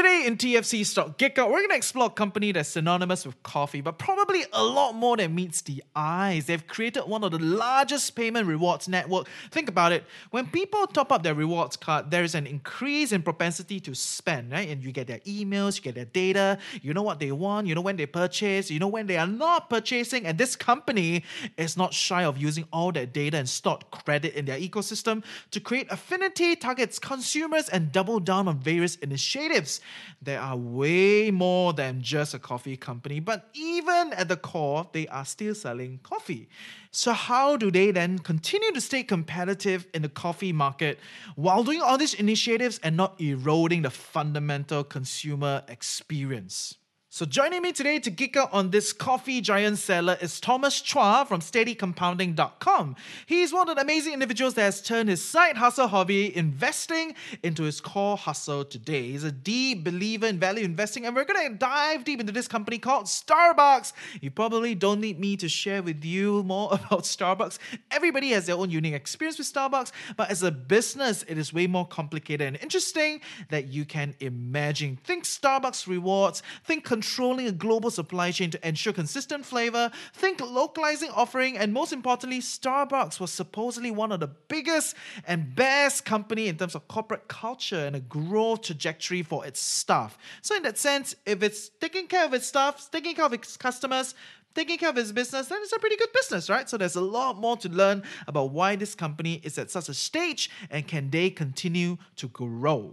Today in TFC Stock Geek Out, we're going to explore a company that's synonymous with coffee, but probably a lot more than meets the eyes. They've created one of the largest payment rewards network. Think about it. When people top up their rewards card, there is an increase in propensity to spend, right? And you get their emails, you get their data, you know what they want, you know when they purchase, you know when they are not purchasing. And this company is not shy of using all that data and stored credit in their ecosystem to create affinity, targets consumers, and double down on various initiatives they are way more than just a coffee company, but even at the core, they are still selling coffee. So, how do they then continue to stay competitive in the coffee market while doing all these initiatives and not eroding the fundamental consumer experience? So joining me today to geek out on this coffee giant seller is Thomas Chua from SteadyCompounding.com. He's one of the amazing individuals that has turned his side hustle hobby, investing, into his core hustle today. He's a deep believer in value investing, and we're going to dive deep into this company called Starbucks. You probably don't need me to share with you more about Starbucks. Everybody has their own unique experience with Starbucks, but as a business, it is way more complicated and interesting that you can imagine. Think Starbucks rewards, think controlling a global supply chain to ensure consistent flavor, think localizing offering, and most importantly, Starbucks was supposedly one of the biggest and best company in terms of corporate culture and a growth trajectory for its staff. So in that sense, if it's taking care of its staff, taking care of its customers, taking care of its business, then it's a pretty good business, right? So there's a lot more to learn about why this company is at such a stage and can they continue to grow.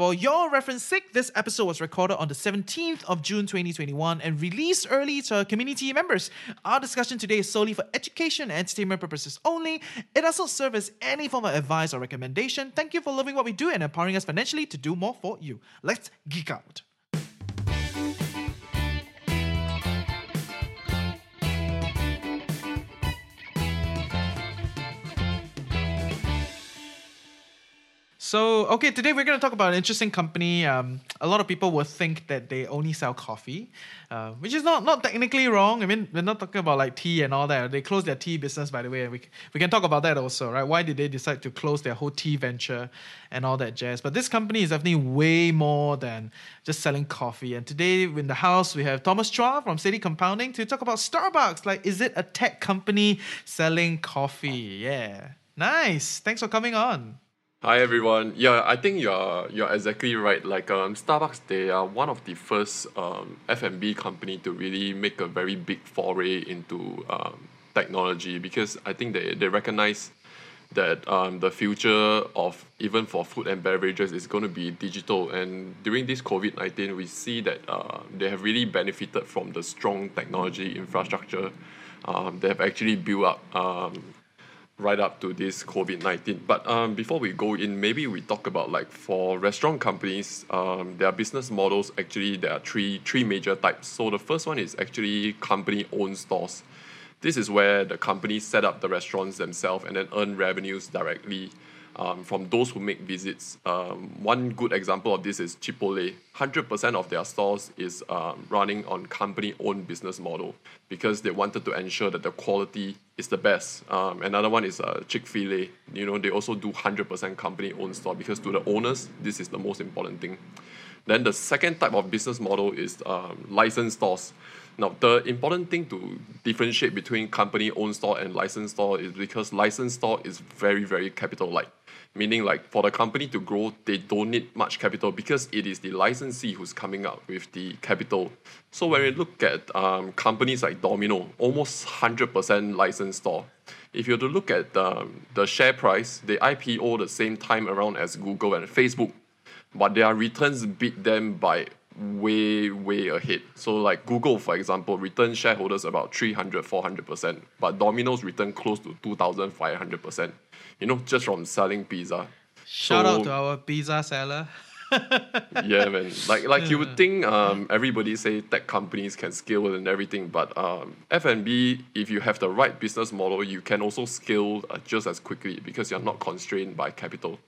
For your reference sake, this episode was recorded on the 17th of June 2021 and released early to community members. Our discussion today is solely for education and entertainment purposes only. It does not serve as any form of advice or recommendation. Thank you for loving what we do and empowering us financially to do more for you. Let's geek out. So, okay, today we're going to talk about an interesting company. Um, a lot of people will think that they only sell coffee, uh, which is not, not technically wrong. I mean, we're not talking about like tea and all that. They closed their tea business, by the way. We, we can talk about that also, right? Why did they decide to close their whole tea venture and all that jazz? But this company is definitely way more than just selling coffee. And today in the house, we have Thomas Chua from Steady Compounding to talk about Starbucks. Like, is it a tech company selling coffee? Yeah. Nice. Thanks for coming on. Hi everyone. Yeah, I think you're you're exactly right. Like um, Starbucks, they are one of the first um, F&B company to really make a very big foray into um, technology because I think they, they recognize that um, the future of even for food and beverages is going to be digital. And during this COVID 19, we see that uh, they have really benefited from the strong technology infrastructure. Um, they have actually built up um, right up to this COVID 19. But um, before we go in, maybe we talk about like for restaurant companies, um, their business models actually, there are three, three major types. So the first one is actually company owned stores. This is where the companies set up the restaurants themselves and then earn revenues directly um, from those who make visits. Um, one good example of this is Chipotle. 100% of their stores is um, running on company-owned business model because they wanted to ensure that the quality is the best. Um, another one is uh, Chick-fil-A. You know, they also do 100% company-owned store because to the owners, this is the most important thing. Then the second type of business model is um, licensed stores. Now, the important thing to differentiate between company owned store and licensed store is because licensed store is very, very capital light. Meaning, like for the company to grow, they don't need much capital because it is the licensee who's coming up with the capital. So when we look at um, companies like Domino, almost 100% licensed store. If you were to look at um, the share price, they IPO the same time around as Google and Facebook, but their returns beat them by way way ahead. So like google for example return shareholders about 300 400% but domino's return close to 2500% you know just from selling pizza. Shout so, out to our pizza seller. Yeah man. Like like you would think um, everybody say tech companies can scale and everything but um, f&b if you have the right business model you can also scale uh, just as quickly because you're not constrained by capital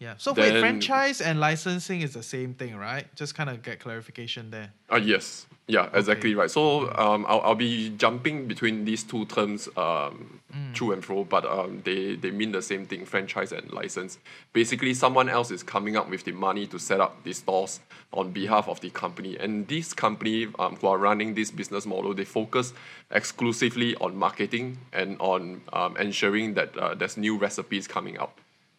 Yeah. So wait, franchise and licensing is the same thing, right? Just kind of get clarification there. Uh, yes, yeah, exactly right. So um, I'll, I'll be jumping between these two terms um, to and fro, but um, they, they mean the same thing franchise and license. Basically, someone else is coming up with the money to set up the stores on behalf of the company. And this company um, who are running this business model, they focus exclusively on marketing and on um, ensuring that uh, there's new recipes coming out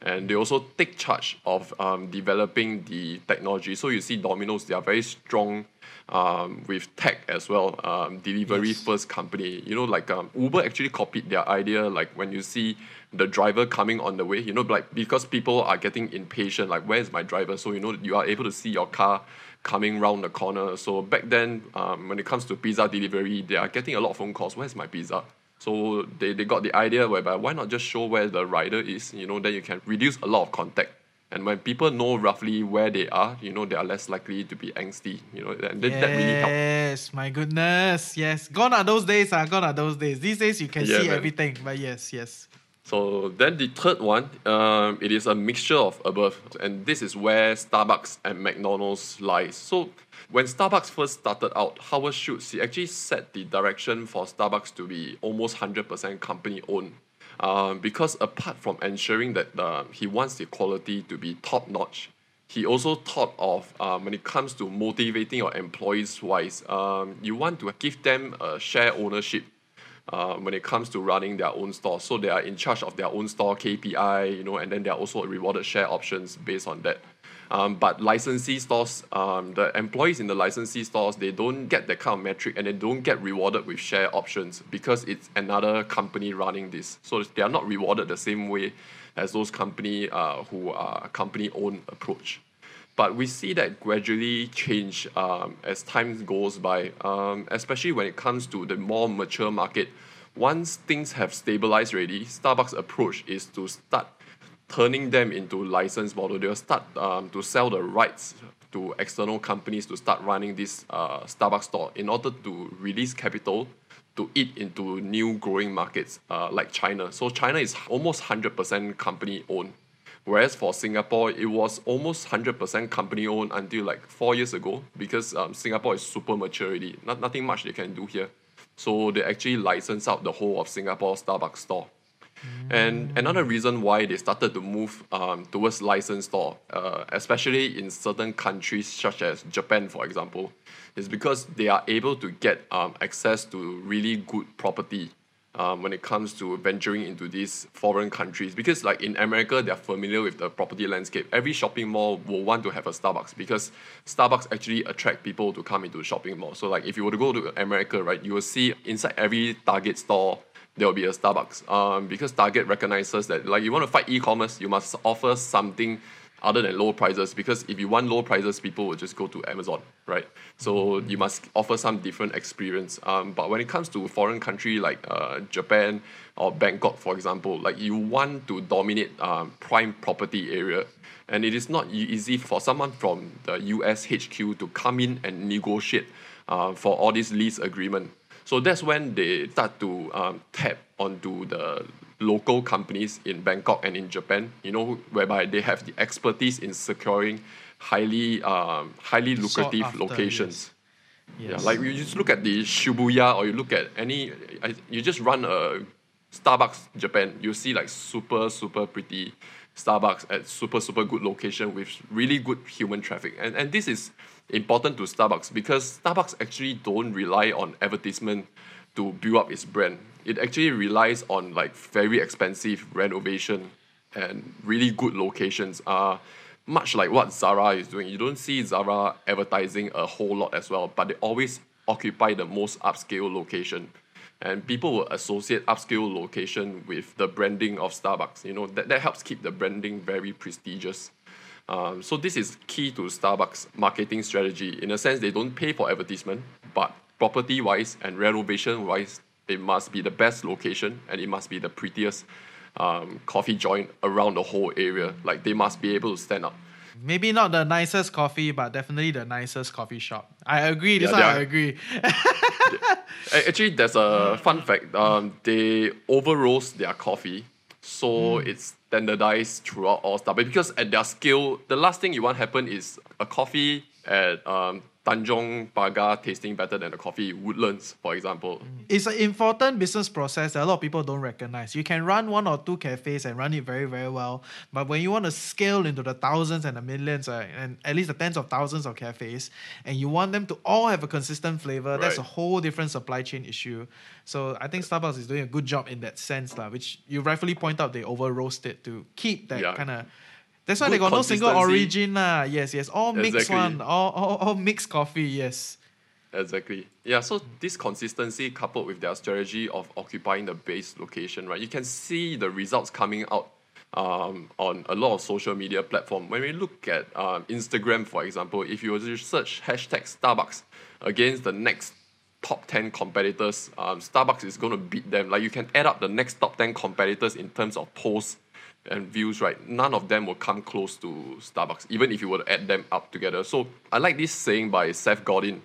and they also take charge of um, developing the technology. So you see, Domino's they are very strong um, with tech as well. Um, delivery Yes. first company. You know, like um, Uber actually copied their idea. Like when you see the driver coming on the way, you know, like because people are getting impatient. Like where's my driver? So you know you are able to see your car coming round the corner. So back then, um, when it comes to pizza delivery, they are getting a lot of phone calls. Where's my pizza? So they, they got the idea whereby why not just show where the rider is, you know, then you can reduce a lot of contact. And when people know roughly where they are, you know, they are less likely to be angsty, you know, and that, that really helped. Yes, my goodness. Yes. Gone are those days, ah, gone are those days. These days you can Yeah, see man. everything. But yes, yes. So then the third one, um, it is a mixture of above, and this is where Starbucks and McDonald's lies. So when Starbucks first started out, Howard Schultz he actually set the direction for Starbucks to be almost hundred percent company owned. Um, because apart from ensuring that uh, he wants the quality to be top notch, he also thought of um, when it comes to motivating your employees wise, um, you want to give them a share ownership uh, when it comes to running their own store. So they are in charge of their own store KPI, you know, and then they are also rewarded share options based on that. Um, but licensee stores, um, the employees in the licensee stores, they don't get that kind of metric and they don't get rewarded with share options because it's another company running this. So they are not rewarded the same way as those company uh, who are company owned approach. But we see that gradually change um, as time goes by, um, especially when it comes to the more mature market. Once things have stabilized already, Starbucks' approach is to start turning them into license model. They'll start um, to sell the rights to external companies to start running this uh, Starbucks store in order to release capital to eat into new growing markets uh, like China. So China is almost 100% company owned. Whereas for Singapore, it was almost 100% company owned until like four years ago because um, Singapore is super mature already. Not, nothing much they can do here. So they actually license out the whole of Singapore Starbucks store. And another reason why they started to move um, towards licensed store, uh, especially in certain countries such as Japan, for example, is because they are able to get um, access to really good property um, when it comes to venturing into these foreign countries. Because like in America, they're familiar with the property landscape. Every shopping mall will want to have a Starbucks because Starbucks actually attract people to come into the shopping mall. So like if you were to go to America, right, you will see inside every Target store there will be a Starbucks. Um, because Target recognizes that like you want to fight e-commerce, you must offer something other than low prices because if you want low prices, people will just go to Amazon, right? So you must offer some different experience. Um, but when it comes to foreign country like uh, Japan or Bangkok, for example, like you want to dominate um, prime property area. And it is not easy for someone from the US HQ to come in and negotiate uh, for all these lease agreement. So that's when they start to um, tap onto the local companies in Bangkok and in Japan, you know, whereby they have the expertise in securing highly um, highly lucrative after, locations. Yes. Yeah, like you just look at the Shibuya or you look at any, you just run a Starbucks Japan, you see like super super pretty Starbucks at super super good location with really good human traffic, and and this is important to Starbucks because Starbucks actually don't rely on advertisement to build up its brand. It actually relies on like very expensive renovation and really good locations. Uh, much like what Zara is doing. You don't see Zara advertising a whole lot as well, but they always occupy the most upscale location. And people will associate upscale location with the branding of Starbucks. You know, that, that helps keep the branding very prestigious. Um, so this is key to Starbucks marketing strategy. In a sense, they don't pay for advertisement, but property-wise and renovation-wise, it must be the best location and it must be the prettiest um, coffee joint around the whole area. Like they must be able to stand up. Maybe not the nicest coffee, but definitely the nicest coffee shop. I agree. This Yeah, one I agree. Actually, there's a fun fact. Um, they over roast their coffee, so it's standardized throughout all Starbucks because at their scale, the last thing you want happen is a coffee at um, Tanjong Pagar tasting better than the coffee Woodlands, for example. Mm. It's an important business process that a lot of people don't recognize. You can run one or two cafes and run it very, very well. But when you want to scale into the thousands and the millions, right, and at least the tens of thousands of cafes, and you want them to all have a consistent flavor, that's a whole different supply chain issue. So I think Starbucks is doing a good job in that sense, lah, which you rightfully point out they over roast it to keep that Yeah. kind of that's why they got no single origin lah. Yes, yes, all mixed Exactly. one, all, all, all mixed coffee. Yes. Exactly. Yeah, so this consistency coupled with their strategy of occupying the base location, right? You can see the results coming out um, on a lot of social media platform. When we look at um, Instagram, for example, if you were to search hashtag Starbucks against the next top 10 competitors, um, Starbucks is going to beat them. Like you can add up the next top 10 competitors in terms of posts and views, right? None of them will come close to Starbucks, even if you were to add them up together. So I like this saying by Seth Godin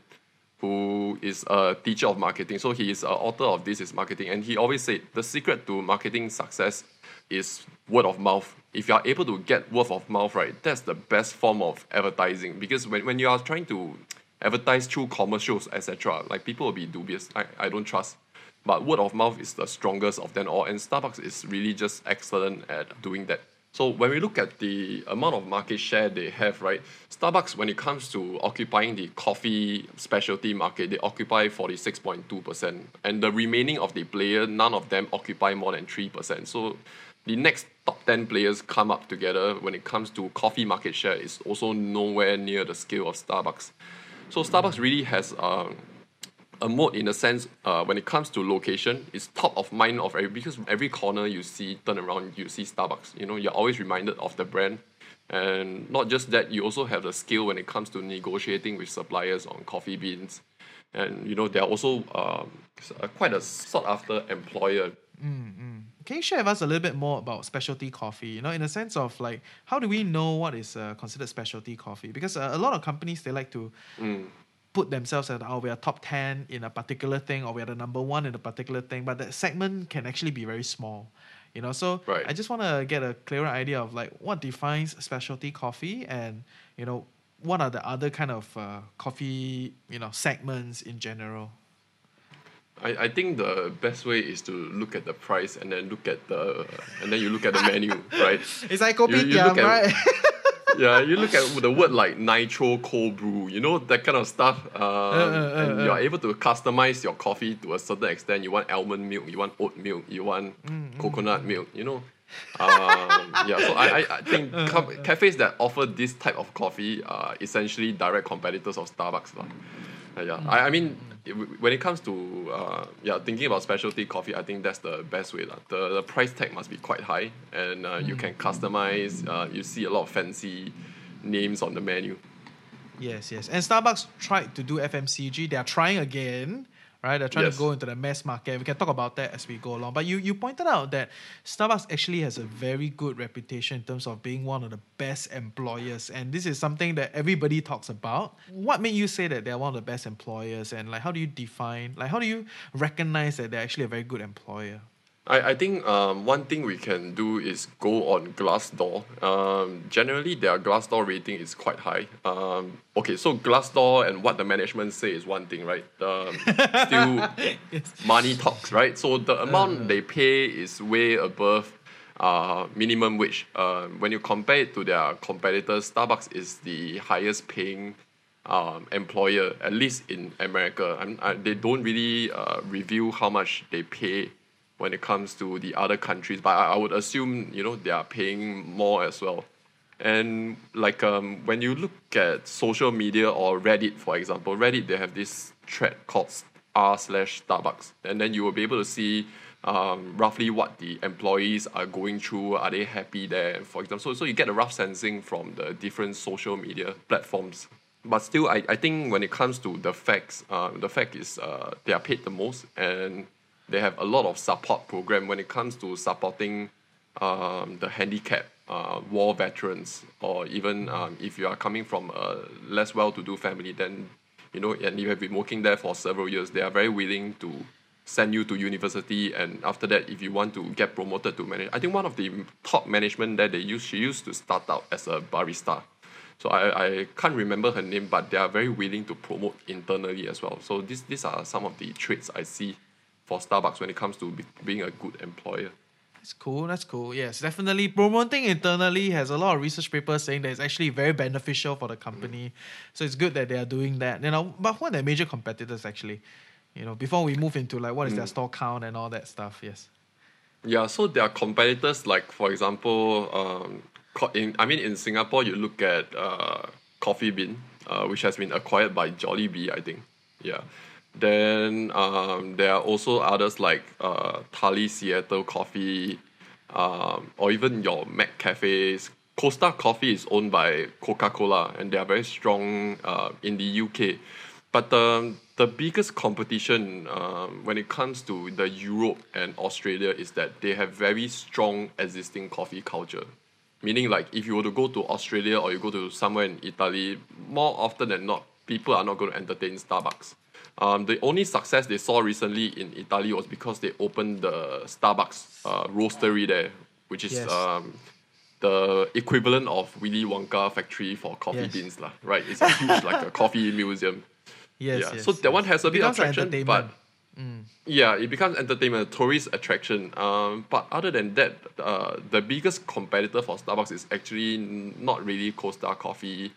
who is a teacher of marketing. So he is an author of This is Marketing. And he always said the secret to marketing success is word of mouth. If you are able to get word of mouth, right, that's the best form of advertising. Because when, when you are trying to advertise through commercials, etc., like people will be dubious. I, I don't trust. But word of mouth is the strongest of them all. And Starbucks is really just excellent at doing that. So when we look at the amount of market share they have, right, Starbucks, when it comes to occupying the coffee specialty market, they occupy 46.2%. And the remaining of the player, none of them occupy more than 3%. So the next top 10 players come up together when it comes to coffee market share is also nowhere near the scale of Starbucks. So Starbucks really has um, a moat in a sense uh, when it comes to location it's top of mind of every because every corner you see turn around you see starbucks. You know you're always reminded of the brand. And not just that you also have the skill when it comes to negotiating with suppliers on coffee beans. And you know they're also um, uh, quite a sought after employer. Can you share with us a little bit more about specialty coffee? You know, in the sense of like, how do we know what is uh, considered specialty coffee? Because uh, a lot of companies they like to put themselves at oh we are top ten in a particular thing or we are the number one in a particular thing, but that segment can actually be very small. You know, so Right. I just want to get a clearer idea of like what defines specialty coffee and you know what are the other kind of uh, coffee you know segments in general. I, I think the best way is to look at the price and then look at the and then you look at the menu right It's like You- you kopitiam, at- right? yeah, you look at the word like nitro cold brew, you know that kind of stuff, um, uh, and uh. you're able to customize your coffee to a certain extent. You want almond milk, you want oat milk, you want Mm, coconut milk, you know. um, yeah, so I, I, I think Uh, com- cafes that offer this type of coffee are essentially direct competitors of Starbucks. lah. Uh, yeah, I, I mean, it- when it comes to uh, yeah thinking about specialty coffee, I think that's the best way. The, the price tag must be quite high, and uh, you can customize. Uh, you see a lot of fancy names on the menu. Yes, yes. And Starbucks tried to do FMCG. They are trying again, right? They're trying Yes. to go into the mass market. We can talk about that as we go along. But you, you pointed out that Starbucks actually has a very good reputation in terms of being one of the best employers. And this is something that everybody talks about. What made you say that they're one of the best employers? And like how do you define like how do you recognize that they're actually a very good employer? I, I think um, one thing we can do is go on Glassdoor. Um, generally, their Glassdoor rating is quite high. Um, okay, so Glassdoor and what the management say is one thing, right? Um, still, money talks, right? So the amount they pay is way above uh, minimum wage. Uh, when you compare it to their competitors, Starbucks is the highest paying um, employer, at least in America. I, they don't really uh, reveal how much they pay when it comes to the other countries, but I, I would assume you know they are paying more as well. And like um, when you look at social media or Reddit, for example, Reddit they have this thread called r slash Starbucks, and then you will be able to see um, roughly what the employees are going through. Are they happy there, for example? So, so you get a rough sensing from the different social media platforms. But still, I, I think when it comes to the facts, uh, the fact is uh, they are paid the most and they have a lot of support program when it comes to supporting um, the handicapped, uh, war veterans, or even um, if you are coming from a less well-to-do family, then you know, and you have been working there for several years, they are very willing to send you to university, and after that, if you want to get promoted to manage, I think one of the top management that they use, she used to start out as a barista. So I, I can't remember her name, but they are very willing to promote internally as well. So this, these are some of the traits I see for Starbucks when it comes to be, being a good employer. That's cool. That's cool. Yes, definitely. Promoting internally has a lot of research papers saying that it's actually very beneficial for the company. So it's good that they are doing that. You know, but what are their major competitors actually? You know, before we move into like what is their store count and all that stuff. Yes. Yeah, so there are competitors like, for example, um, in I mean, in Singapore, you look at uh, Coffee Bean, uh, which has been acquired by Jollibee, I think. Yeah. Then um, there are also others like uh, Tali Seattle Coffee, um, or even your McCafes. Costa Coffee is owned by Coca Cola, and they are very strong uh, in the UK. But um, the biggest competition um, when it comes to the Europe and Australia is that they have very strong existing coffee culture. Meaning, like if you were to go to Australia or you go to somewhere in Italy, more often than not, people are not going to entertain Starbucks. Um, the only success they saw recently in Italy was because they opened the Starbucks uh, roastery there, which is Yes. um, the equivalent of Willy Wonka factory for coffee Yes. beans, lah. Right? It's a huge like a coffee museum. Yes. yeah. yes, so that one has a bit of traction, but entertainment. yeah, it becomes entertainment, tourist attraction. Um, but other than that, uh, the biggest competitor for Starbucks is actually not really Costa Coffee,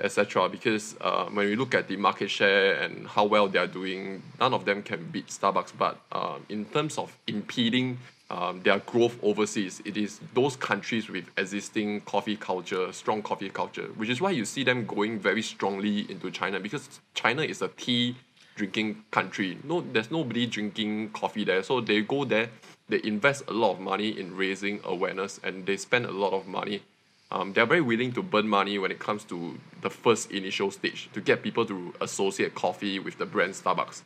etc. Because uh, when we look at the market share and how well they are doing, none of them can beat Starbucks. But um, in terms of impeding um, their growth overseas, it is those countries with existing coffee culture, strong coffee culture, which is why you see them going very strongly into China because China is a tea drinking country. No, there's nobody drinking coffee there. So they go there, they invest a lot of money in raising awareness, and they spend a lot of money. Um, they're very willing to burn money when it comes to the first initial stage to get people to associate coffee with the brand Starbucks.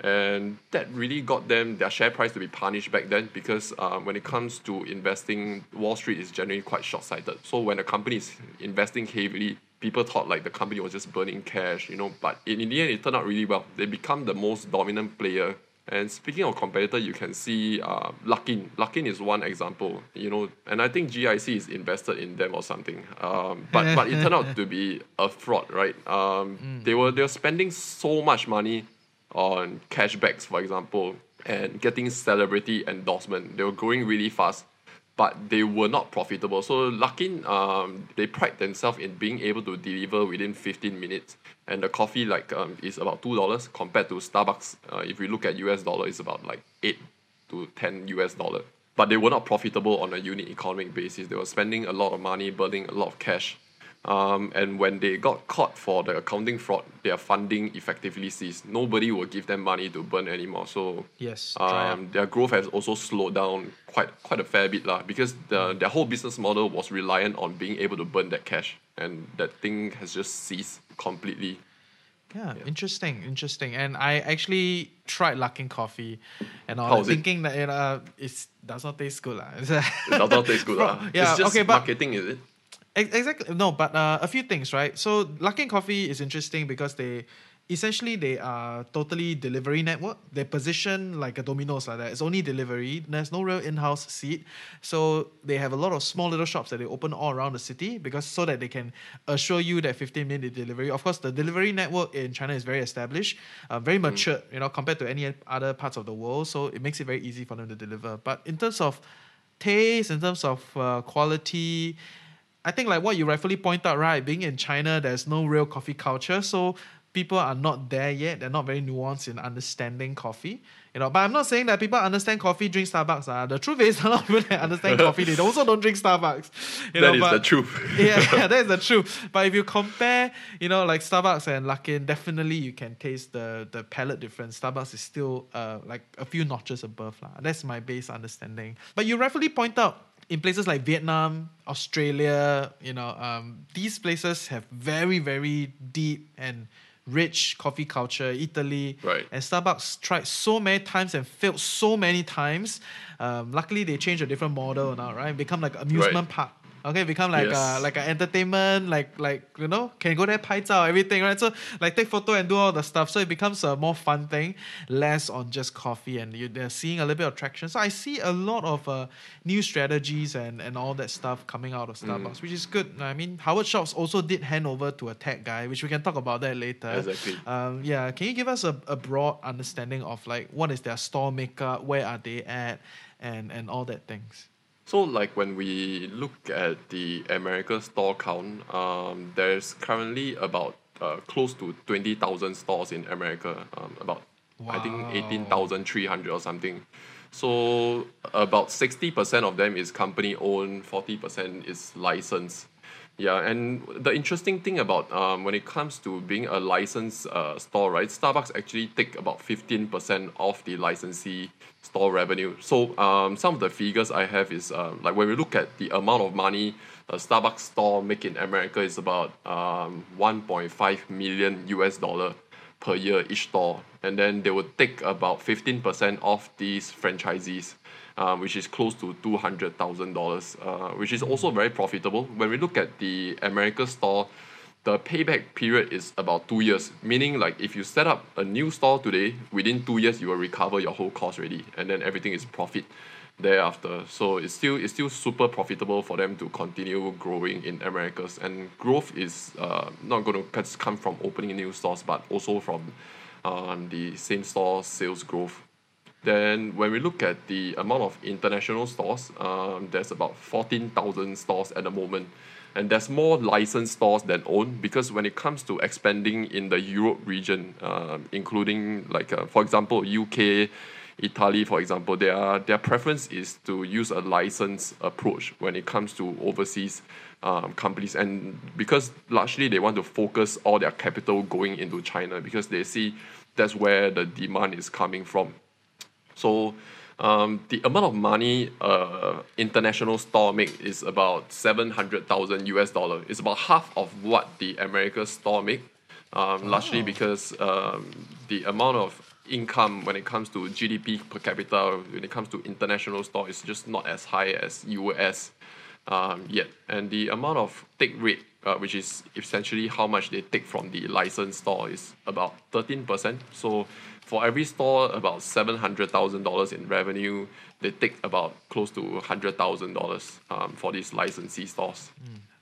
And that really got them their share price to be punished back then because um, when it comes to investing, Wall Street is generally quite short sighted. So when a company is investing heavily, people thought like the company was just burning cash, you know. But in, in the end, it turned out really well. They become the most dominant player. And speaking of competitor, you can see uh, Luckin. Luckin is one example, you know, and I think GIC is invested in them or something. Um, but but it turned out to be a fraud, right? Um, They were they were spending so much money on cashbacks, for example, and getting celebrity endorsement. They were growing really fast, but they were not profitable. So Luckin, um, they pride themselves in being able to deliver within 15 minutes. And the coffee like um, is about two dollars compared to Starbucks. Uh, if we look at US dollar, it's about like eight to ten US dollar. But they were not profitable on a unit economic basis. They were spending a lot of money, burning a lot of cash. Um, and when they got caught for the accounting fraud, their funding effectively ceased. Nobody will give them money to burn anymore. So Yes, um, their growth has also slowed down quite quite a fair bit lah. Because the, their whole business model was reliant on being able to burn that cash, and that thing has just ceased completely. Yeah, interesting, interesting. And I actually tried Luckin Coffee and that, was it? thinking that it uh, it does not taste good. lah. It does not taste good lah. yeah, it's just okay, but- marketing, is it? Ex- Exactly. No, but uh, a few things, right? So Luckin Coffee is interesting because they essentially they are totally delivery network. They position like a Domino's like that. It's only delivery. There's no real in-house seat. So they have a lot of small little shops that they open all around the city because so that they can assure you that 15 minute delivery. Of course, the delivery network in China is very established, uh, very mature, you know, compared to any other parts of the world. So it makes it very easy for them to deliver. But in terms of taste, in terms of uh, quality, I think like what you rightfully point out, right? Being in China, there's no real coffee culture, so people are not there yet. They're not very nuanced in understanding coffee, you know. But I'm not saying that people understand coffee, drink Starbucks. Uh. The truth is, a lot of people that understand coffee, they also don't drink Starbucks. You That know, is but, the truth. yeah, yeah, that is the truth. But if you compare, you know, like Starbucks and Luckin, definitely you can taste the the palate difference. Starbucks is still uh like a few notches above lah. That's my base understanding. But you rightfully point out in places like Vietnam, Australia, you know, um, these places have very very deep and rich coffee culture. Italy, Right. and Starbucks tried so many times and failed so many times. Um, luckily, they changed a different model now, right? Become like amusement park. Okay, become like Yes. uh, like an entertainment, like like you know, can go there, 拍照, everything, right? So like take photo and do all the stuff. So it becomes a more fun thing, less on just coffee, and you, they're seeing a little bit of traction. So I see a lot of uh, new strategies and and all that stuff coming out of Mm. Starbucks, which is good. I mean, Howard Schultz also did hand over to a tech guy, which we can talk about that later. Exactly. Um, yeah, can you give us a, a broad understanding of like what is their store makeup, where are they at, and and all that things? So, like when we look at the America store count, um, there's currently about uh, close to 20,000 stores in America, um, about I think 18,300 or something. So, about 60% of them is company owned, 40% is licensed. Yeah, and the interesting thing about um, when it comes to being a licensed uh, store, right? Starbucks actually take about fifteen percent of the licensee store revenue. So um, some of the figures I have is um, like when we look at the amount of money a Starbucks store make in America is about um, one point five million US dollar per year each store, and then they would take about fifteen percent of these franchisees um, which is close to two hundred thousand dollars, uh, which is also very profitable. When we look at the America store, the payback period is about two years. Meaning, like if you set up a new store today, within two years you will recover your whole cost already, and then everything is profit thereafter. So it's still it's still super profitable for them to continue growing in Americas, and growth is uh, not going to come from opening new stores, but also from um, the same store sales growth. Then when we look at the amount of international stores, um, there's about 14,000 stores at the moment. And there's more licensed stores than owned because when it comes to expanding in the Europe region, um, including like, uh, for example, UK, Italy, for example, their, their preference is to use a license approach when it comes to overseas um, companies. And because largely they want to focus all their capital going into China because they see that's where the demand is coming from. So um, the amount of money uh, international store make is about seven hundred thousand US dollar. It's about half of what the America store make. Um, Largely Oh. because um, the amount of income when it comes to GDP per capita, when it comes to international store, is just not as high as US um, yet. And the amount of take rate, uh, which is essentially how much they take from the licensed store, is about 13%. So for every store, about $700,000 in revenue, they take about close to $100,000 um, for these licensee stores.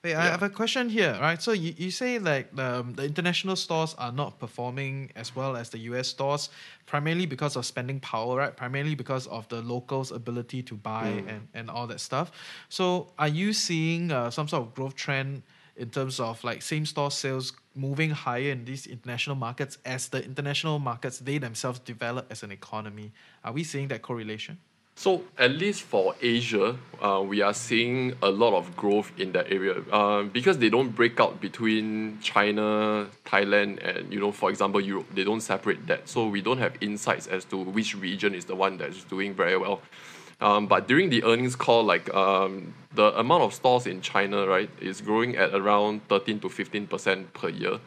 Wait, I Yeah. have a question here, right? So you, you say like the, the international stores are not performing as well as the US stores, primarily because of spending power, right? Primarily because of the locals' ability to buy and, and all that stuff. So are you seeing uh, some sort of growth trend in terms of like same store sales moving higher in these international markets as the international markets they themselves develop as an economy? Are we seeing that correlation? So at least for Asia, uh, we are seeing a lot of growth in that area uh, because they don't break out between China, Thailand, and you know, for example, Europe. They don't separate that, so we don't have insights as to which region is the one that's doing very well. Um, but during the earnings call, like um, the amount of stores in China, right, is growing at around thirteen to fifteen percent per year.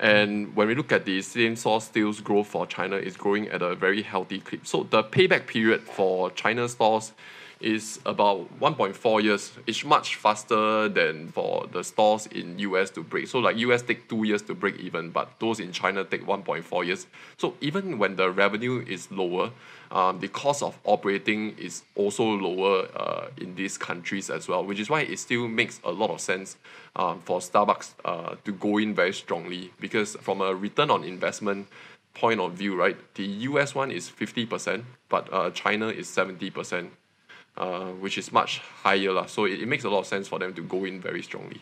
And when we look at the same store sales growth for China, it's growing at a very healthy clip. So the payback period for China stores is about 1.4 years. It's much faster than for the stores in US to break. So like US take two years to break even, but those in China take 1.4 years. So even when the revenue is lower, um, the cost of operating is also lower uh, in these countries as well, which is why it still makes a lot of sense um, for Starbucks uh, to go in very strongly because from a return on investment point of view, right, the US one is 50%, but uh, China is 70%, uh, which is much higher. lah. So it, it makes a lot of sense for them to go in very strongly.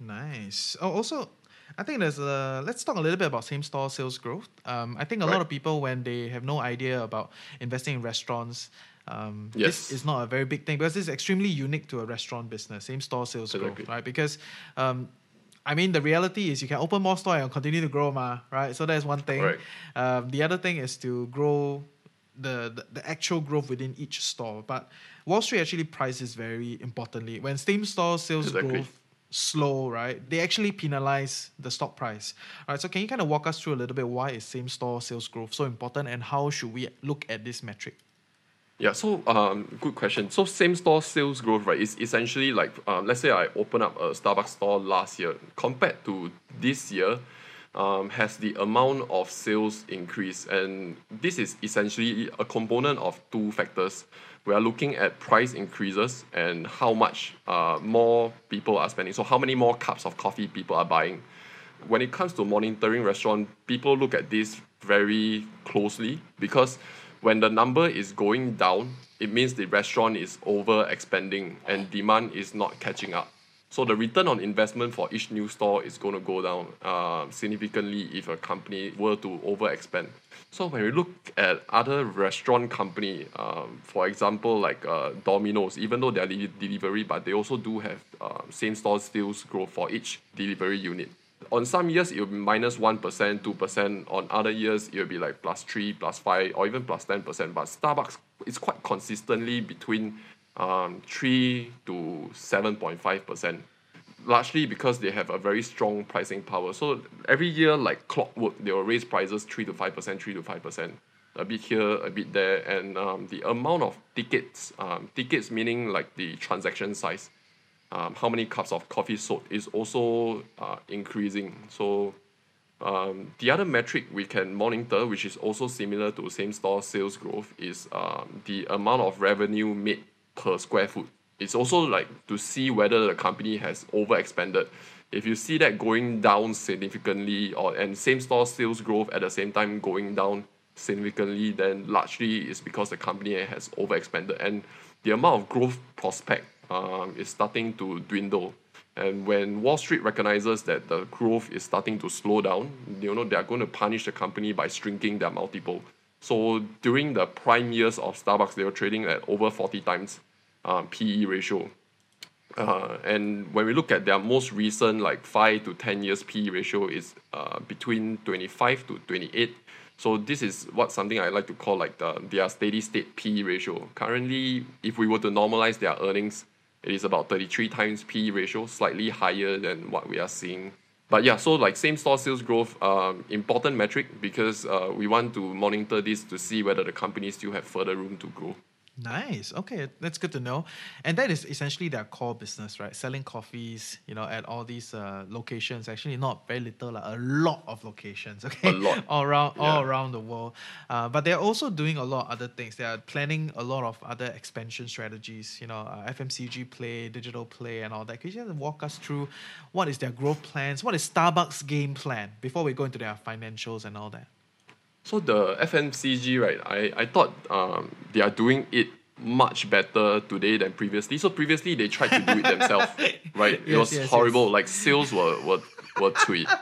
Nice. Oh, also, I think there's a. Let's talk a little bit about same store sales growth. Um, I think a lot of people when they have no idea about investing in restaurants, um, this is not a very big thing because it's extremely unique to a restaurant business. Same store sales Exactly. growth, right? Because, um, I mean, the reality is you can open more store and continue to grow, ma, right? So that's one thing. Correct. Um, the other thing is to grow the, the, the actual growth within each store. But Wall Street actually prices very importantly. When same store sales Exactly. growth slow, right? They actually penalize the stock price. All right. So can you kind of walk us through a little bit why is same store sales growth so important and how should we look at this metric? Yeah, so um, good question. So same store sales growth, right, is essentially like um, let's say I open up a Starbucks store last year compared to this year, um, has the amount of sales increased, and this is essentially a component of two factors. We are looking at price increases and how much uh, more people are spending. So how many more cups of coffee people are buying. When it comes to monitoring restaurant, people look at this very closely because when the number is going down, it means the restaurant is over expanding and demand is not catching up. So the return on investment for each new store is going to go down uh, significantly if a company were to over expand. So when we look at other restaurant company, um, for example, like uh, Domino's, even though they're delivery, but they also do have uh, same store sales growth for each delivery unit on some years it will be minus 1, 2%. On other years, it will be like plus 3, plus 5, or even plus 10%. But Starbucks is quite consistently between um, 3 to 7.5%. Largely because they have a very strong pricing power. So every year, like clockwork, they will raise prices 3 to 5%, 3 to 5%. A bit here, a bit there. And um, the amount of tickets, um, tickets meaning like the transaction size, um, how many cups of coffee sold is also uh, increasing. So um, the other metric we can monitor, which is also similar to same store sales growth, is um, the amount of revenue made per square foot. It's also like to see whether the company has overexpanded. If you see that going down significantly, or and same store sales growth at the same time going down significantly, then largely it's because the company has overexpanded and the amount of growth prospect um, is starting to dwindle. And when Wall Street recognizes that the growth is starting to slow down, you know, they are going to punish the company by shrinking their multiple. So during the prime years of Starbucks, they were trading at over 40 times um, PE ratio. Uh, and when we look at their most recent, like 5 to 10 years PE ratio, is uh, between 25 to 28. So this is what something I like to call like the, their steady state PE ratio. Currently, if we were to normalize their earnings, it is about 33 times PE ratio, slightly higher than what we are seeing. But yeah, so like same store sales growth, um, important metric because uh, we want to monitor this to see whether the company still have further room to grow. Nice. Okay, that's good to know. And that is essentially their core business, right? Selling coffees, you know, at all these uh, locations. Actually, not very little, like a lot of locations. Okay, a lot. all around, yeah. all around the world. Uh, but they're also doing a lot of other things. They are planning a lot of other expansion strategies. You know, uh, FMCG play, digital play, and all that. Could you just walk us through what is their growth plans? What is Starbucks' game plan before we go into their financials and all that? So the FMCG, right? I, I thought um, they are doing it much better today than previously. So previously they tried to do it themselves, right? Yes, it was yes, horrible. Yes. Like sales were were were cui.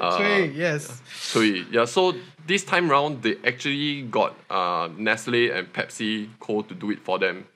Uh, yes. Cui, yeah. So this time round they actually got uh, Nestle and Pepsi Co to do it for them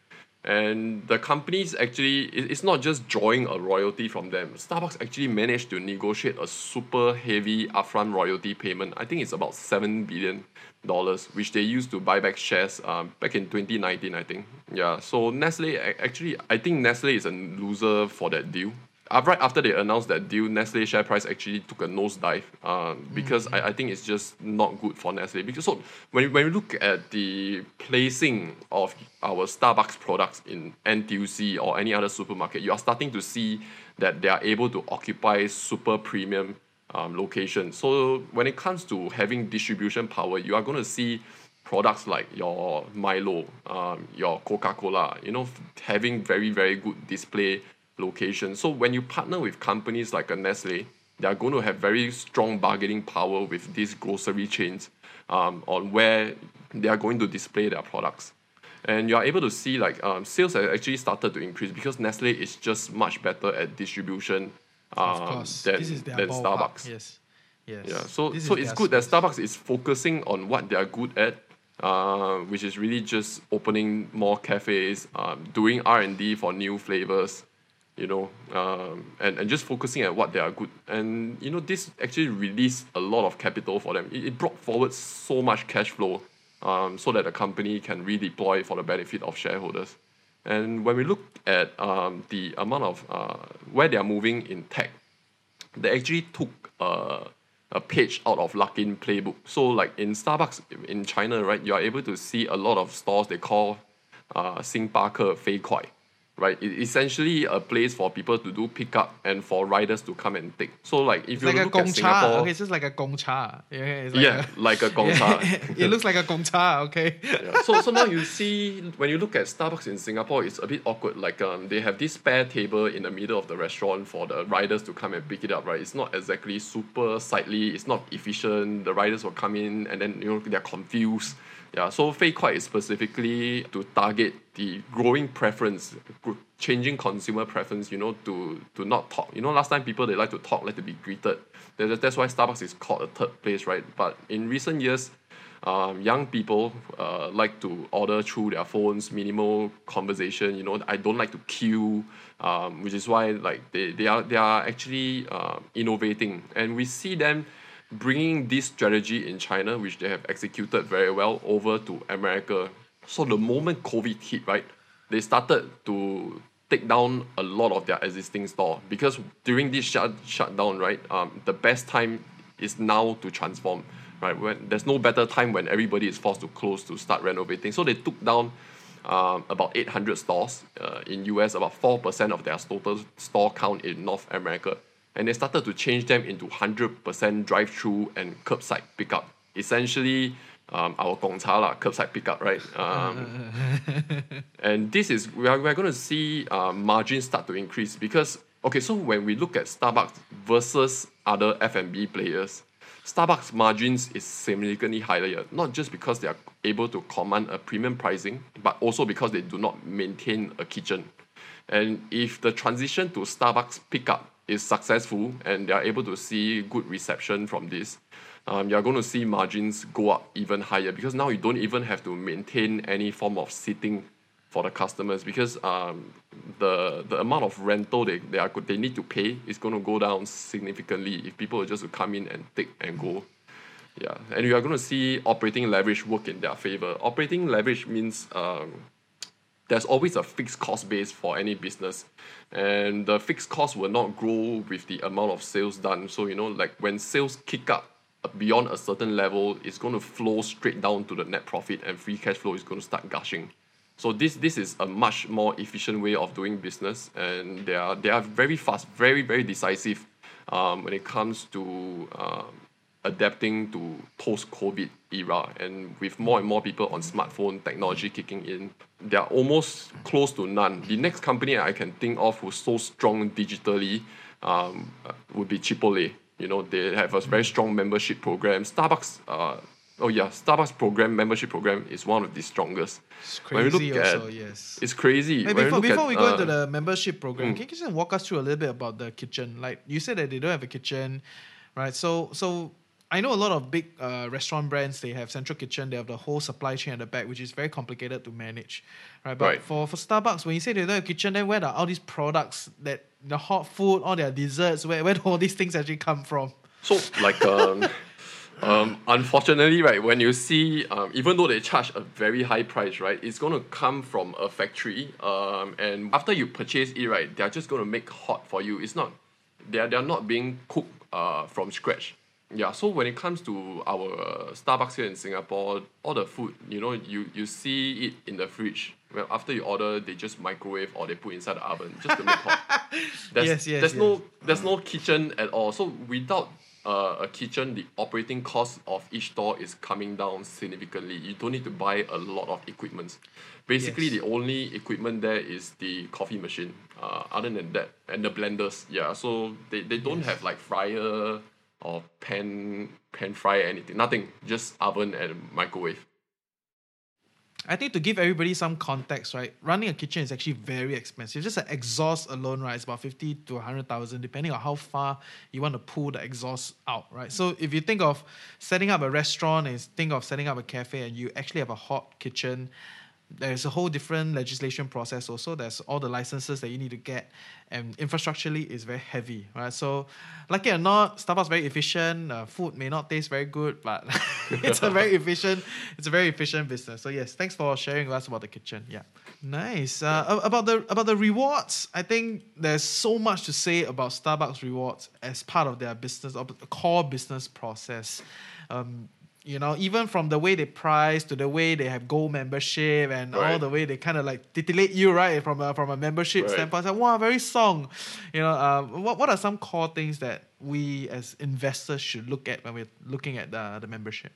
and the companies actually it's not just drawing a royalty from them. Starbucks actually managed to negotiate a super heavy upfront royalty payment. I think it's about 7 billion dollars which they used to buy back shares um, back in 2019 i think. Yeah so nestle actually i think nestle is a loser for that deal right after they announced that deal, Nestle share price actually took a nosedive uh, because mm-hmm. I, I think it's just not good for Nestle. Because so when, when we look at the placing of our Starbucks products in NTUC or any other supermarket, you are starting to see that they are able to occupy super premium um, locations. So when it comes to having distribution power, you are going to see products like your Milo, um, your Coca Cola, you know, having very very good display location. So when you partner with companies like a Nestle, they are going to have very strong bargaining power with these grocery chains um, on where they are going to display their products. And you are able to see like um, sales have actually started to increase because Nestle is just much better at distribution um, than, than Starbucks. Yes. Yes. Yeah. So so it's good space. that Starbucks is focusing on what they are good at, uh, which is really just opening more cafes, um, doing R and D for new flavors, you know, um, and, and just focusing at what they are good. And, you know, this actually released a lot of capital for them. It, it brought forward so much cash flow um, so that the company can redeploy for the benefit of shareholders. And when we look at um, the amount of uh, where they are moving in tech, they actually took uh, a page out of Luckin playbook. So like in Starbucks in China, right, you are able to see a lot of stores they call uh, 星巴克飞快 right? It essentially a place for people to do pickup and for riders to come and take. So like if It's you like a look at Gong Singapore, Okay, it's just like a Gong Cha. Yeah, it's like yeah, a- like a Gongcha. it looks like a Gong Cha, okay. yeah. So so now you see when you look at Starbucks in Singapore, it's a bit awkward. Like um, they have this spare table in the middle of the restaurant for the riders to come and pick it up. Right? It's not exactly super sightly. It's not efficient. The riders will come in and then you know they're confused. Yeah. So Fei Kuai is specifically to target the growing preference, changing consumer preference. You know, to to not talk. You know, last time people they like to talk, like to be greeted. That- That's why Starbucks is called a third place, right? But in recent years, um, young people uh, like to order through their phones, minimal conversation. You know, I don't like to queue, um, which is why like they, they are they are actually uh, innovating, and we see them bringing this strategy in China, which they have executed very well, over to America. So the moment COVID hit, right, they started to take down a lot of their existing store because during this shut shutdown, right, um, the best time is now to transform, right? When there's no better time when everybody is forced to close to start renovating. So they took down um, about 800 stores uh, in US, about 4% of their total store count in North America. And they started to change them into 100% drive-through and curbside pickup. Essentially, um, our Gongcha lah, curbside pickup, right? Um, and this is we are, we are going to see uh, margins start to increase because okay so when we look at starbucks versus other f&b players starbucks margins is significantly higher not just because they are able to command a premium pricing but also because they do not maintain a kitchen and if the transition to starbucks pickup is successful and they are able to see good reception from this um, you're going to see margins go up even higher because now you don't even have to maintain any form of seating for the customers because um, the the amount of rental they, they are they need to pay is going to go down significantly if people are just to come in and take and go. Yeah, and you are going to see operating leverage work in their favor. Operating leverage means um, there's always a fixed cost base for any business. And the fixed cost will not grow with the amount of sales done. So you know like when sales kick up beyond a certain level it's going to flow straight down to the net profit and free cash flow is going to start gushing. So this this is a much more efficient way of doing business. And they are they are very fast very very decisive um, when it comes to um, adapting to post-COVID era, and with more and more people on smartphone technology kicking in, they are almost close to none. The next company I can think of who's so strong digitally um, uh, would be Chipotle. You know, they have a very strong membership program. Starbucks, uh, oh yeah, Starbucks program membership program is one of the strongest. It's When we look crazy at- also, yes. It's crazy. Hey, before before at, we go uh, into the membership program, can you just walk us through a little bit about the kitchen? Like you said that they don't have a kitchen, right? So so I know a lot of big uh, restaurant brands. They have central kitchen. They have the whole supply chain at the back, which is very complicated to manage, right? But Right. for for Starbucks, when you say they don't have a kitchen, then where are all these products that the hot food, all their desserts, where where do all these things actually come from? So like um, um, unfortunately, right, when you see um, even though they charge a very high price, right, it's gonna come from a factory. Um, and after you purchase it, right, they're just gonna make hot for you. It's not they're they're not being cooked uh, from scratch. Yeah, so when it comes to our Starbucks here in Singapore, all the food, you know, you, you see it in the fridge. Well, after you order, they just microwave or they put inside the oven just to make hot. There's, Yes, yes, there's yes. no there's no kitchen at all. So without uh, a kitchen, the operating cost of each store is coming down significantly. You don't need to buy a lot of equipment. Basically, Yes. the only equipment there is the coffee machine. Uh, other than that, and the blenders. Yeah, so they, they don't Yes. have like fryer or pan pan fry anything. Nothing. Just oven and microwave. I think to give everybody some context, right? Running a kitchen is actually very expensive. Just an exhaust alone, right? It's about fifty to hundred thousand, depending on how far you want to pull the exhaust out, right? So if you think of setting up a restaurant and think of setting up a cafe, and you actually have a hot kitchen, there's a whole different legislation process. Also, there's all the licenses that you need to get, and infrastructurally is very heavy, right? So, like or not, Starbucks very efficient. Uh, food may not taste very good, but it's a very efficient. It's a very efficient business. So yes, thanks for sharing with us about the kitchen. Yeah, nice. Uh, about the about the rewards, I think there's so much to say about Starbucks rewards as part of their business, the core business process. Um, you know, even from the way they price to the way they have gold membership and all the way they kind of like titillate you, right, from a, from a membership Right. standpoint. It's like, wow, very song. You know, um, what, what are some core things that we as investors should look at when we're looking at the, the membership?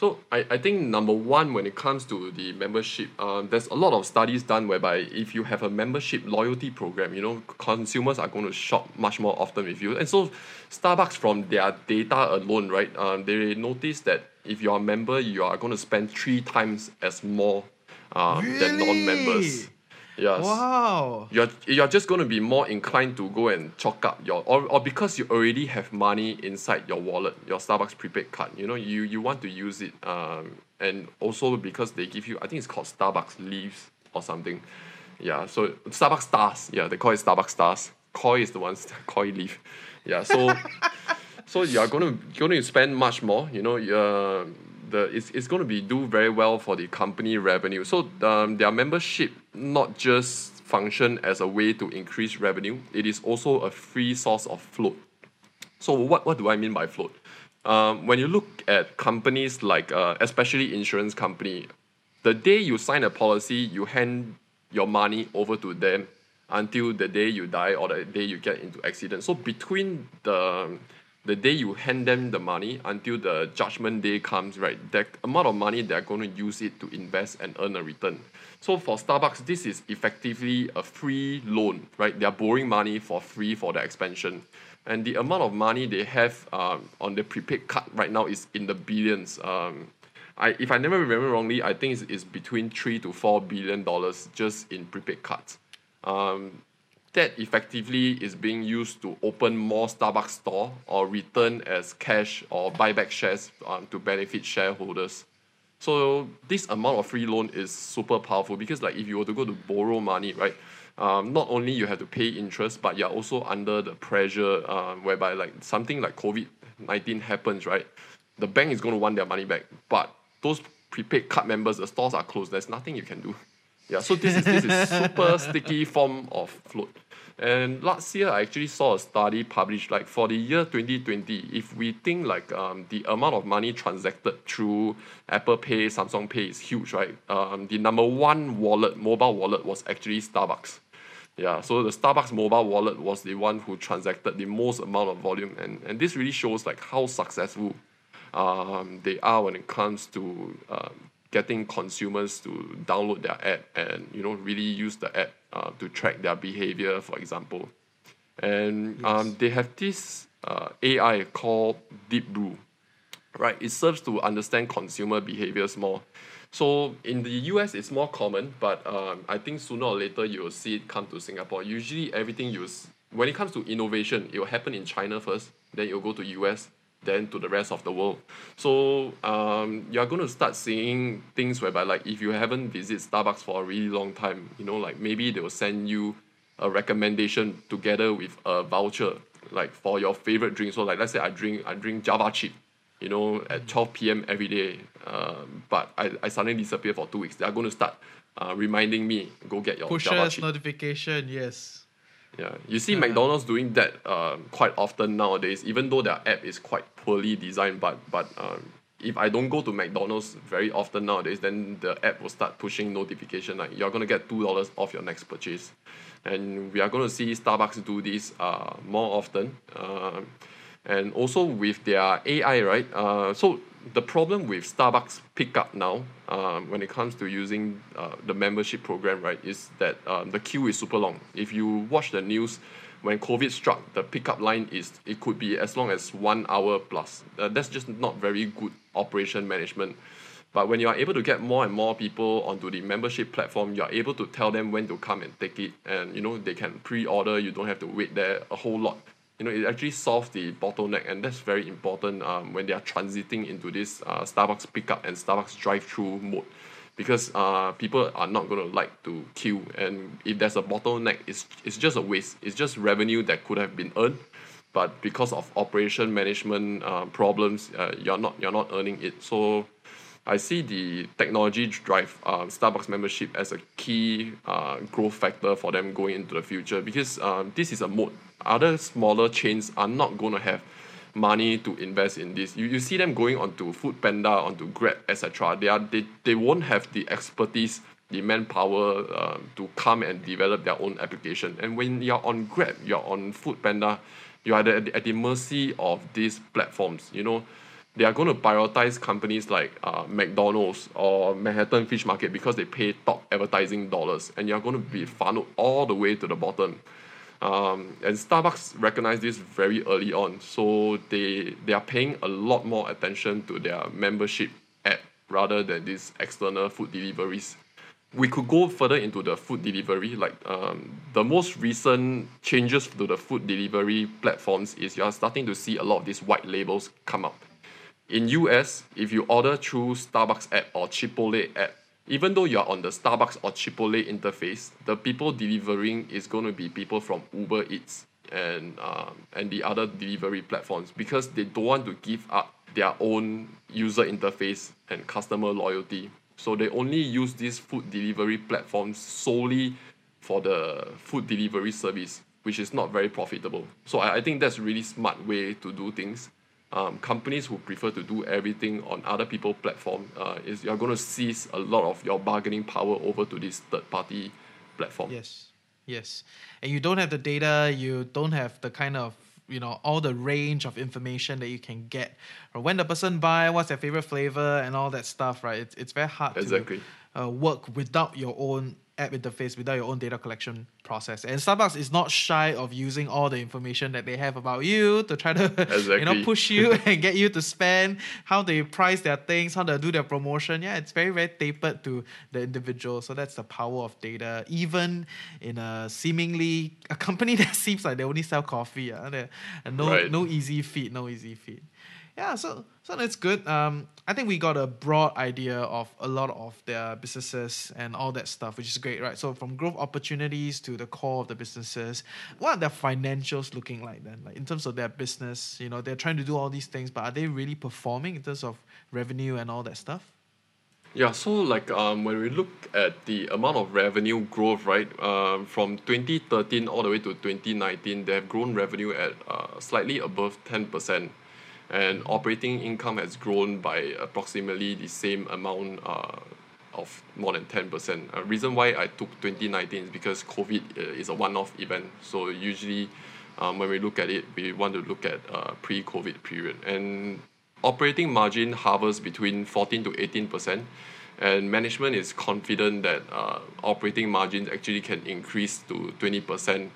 So I, I think number one when it comes to the membership, um, there's a lot of studies done whereby if you have a membership loyalty program, you know, consumers are going to shop much more often with you. And so Starbucks from their data alone, right, um, they notice that if you're a member, you are going to spend three times as more um, than non-members. Yes. Wow. you're you're just going to be more inclined to go and chalk up your or, or because you already have money inside your wallet your starbucks prepaid card you know you you want to use it um and also because they give you i think it's called starbucks leaves or something. Yeah so starbucks stars yeah they call it starbucks stars. Koi is the ones koi leaf. Yeah so so you're going to going to spend much more you know uh, the it's, it's going to be do very well for the company revenue so um, their membership not just function as a way to increase revenue it is also a free source of float so what, what do I mean by float? Um, when you look at companies like, uh, especially insurance company, the day you sign a policy, you hand your money over to them until the day you die or the day you get into accident. So between the the day you hand them the money until the judgment day comes, right, the amount of money they're going to use it to invest and earn a return. So for Starbucks, this is effectively a free loan, right? They're borrowing money for free for the expansion. And the amount of money they have um, on the prepaid card right now is in the billions. Um, I, if I never remember wrongly, I think it's, it's between three to four billion dollars just in prepaid cards. Um, that effectively is being used to open more Starbucks store or return as cash or buyback shares um, to benefit shareholders. So this amount of free loan is super powerful because like if you were to go to borrow money, right? Um, not only you have to pay interest, but you're also under the pressure um, whereby like something like COVID nineteen happens, right? The bank is going to want their money back, but those prepaid card members, the stores are closed. There's nothing you can do. Yeah, so this is this is super sticky form of float. And last year, I actually saw a study published like for the year 2020. If we think like um, the amount of money transacted through Apple Pay, Samsung Pay is huge, right? Um, the number one wallet, mobile wallet, was actually Starbucks. Yeah, so the Starbucks mobile wallet was the one who transacted the most amount of volume, and, and this really shows like how successful um, they are when it comes to um, getting consumers to download their app and you know really use the app uh, to track their behavior, for example. And um, they have this uh, AI called Deep Brew, right? It serves to understand consumer behaviors more. So in the US, it's more common, but um, I think sooner or later you will see it come to Singapore. Usually, everything you when it comes to innovation, it will happen in China first, then it will go to US, then to the rest of the world. So um, you're going to start seeing things whereby, like, if you haven't visited Starbucks for a really long time, you know, like maybe they will send you a recommendation together with a voucher, like for your favorite drink. So, like, let's say I drink I drink Java chip, you know, at 12 p.m. every day. Um, but I, I suddenly disappear for two weeks. They are going to start uh, reminding me, go get your Java chip. notification, yes. Yeah, you see McDonald's doing that um, quite often nowadays. Even though their app is quite poorly designed, but but um, if I don't go to McDonald's very often nowadays, then the app will start pushing notification like you're gonna get two dollars off your next purchase, and we are gonna see Starbucks do this uh, more often, um, and also with their AI, right? Uh, so the problem with Starbucks pickup now, um, when it comes to using uh, the membership program, right, is that um, the queue is super long. If you watch the news, when COVID struck, the pickup line is it could be as long as one hour plus. Uh, that's just not very good operation management. But when you are able to get more and more people onto the membership platform, you are able to tell them when to come and take it, and you know they can pre-order. You don't have to wait there a whole lot you know, it actually solves the bottleneck, and that's very important um, when they are transiting into this uh, Starbucks pickup and Starbucks drive-through moat, because uh, people are not going to like to queue, and if there's a bottleneck, it's it's just a waste. It's just revenue that could have been earned, but because of operation management uh, problems, uh, you're not you're not earning it. So. I see the technology drive uh, Starbucks membership as a key uh, growth factor for them going into the future because um, this is a mode. Other smaller chains are not going to have money to invest in this. You, you see them going onto Food Panda, onto Grab, etc. They are they, they won't have the expertise, the manpower uh, to come and develop their own application. And when you're on Grab, you're on Food Panda, you are at the, at the mercy of these platforms. You know, they are going to prioritize companies like uh, McDonald's or Manhattan Fish Market because they pay top advertising dollars, and you're going to be funneled all the way to the bottom. Um, and Starbucks recognized this very early on, so they they are paying a lot more attention to their membership app rather than these external food deliveries. We could go further into the food delivery, like um, the most recent changes to the food delivery platforms is you are starting to see a lot of these white labels come up. In US, if you order through Starbucks app or Chipotle app, even though you're on the Starbucks or Chipotle interface, the people delivering is going to be people from Uber Eats and um, and the other delivery platforms because they don't want to give up their own user interface and customer loyalty. So they only use these food delivery platforms solely for the food delivery service, which is not very profitable. So I, I think that's a really smart way to do things um, companies who prefer to do everything on other people platform uh, is you're going to seize a lot of your bargaining power over to this third party platform. Yes yes. And you don't have the data you don't have the kind of you know all the range of information that you can get. Or when the person buy what's their favorite flavor and all that stuff right it's, it's very hard exactly. to uh, work without your own app interface without your own data collection process. And Starbucks is not shy of using all the information that they have about you to try to exactly. you know push you and get you to spend, how they price their things, how they do their promotion. Yeah, it's very, very tapered to the individual. So that's the power of data, even in a seemingly a company that seems like they only sell coffee. Yeah, and no right. no easy feed, no easy feed yeah, so so that's good. Um, I think we got a broad idea of a lot of their businesses and all that stuff, which is great, right? So from growth opportunities to the core of the businesses, what are their financials looking like then? Like in terms of their business, you know, they're trying to do all these things, but are they really performing in terms of revenue and all that stuff? Yeah, so like um, when we look at the amount of revenue growth, right, um, from 2013 all the way to 2019, they have grown revenue at uh, slightly above 10% and operating income has grown by approximately the same amount uh, of more than 10%. A reason why I took 2019 is because COVID uh, is a one-off event. So usually um, when we look at it, we want to look at uh, pre-COVID period. And operating margin hovers between 14 to 18%. And management is confident that uh, operating margins actually can increase to 20%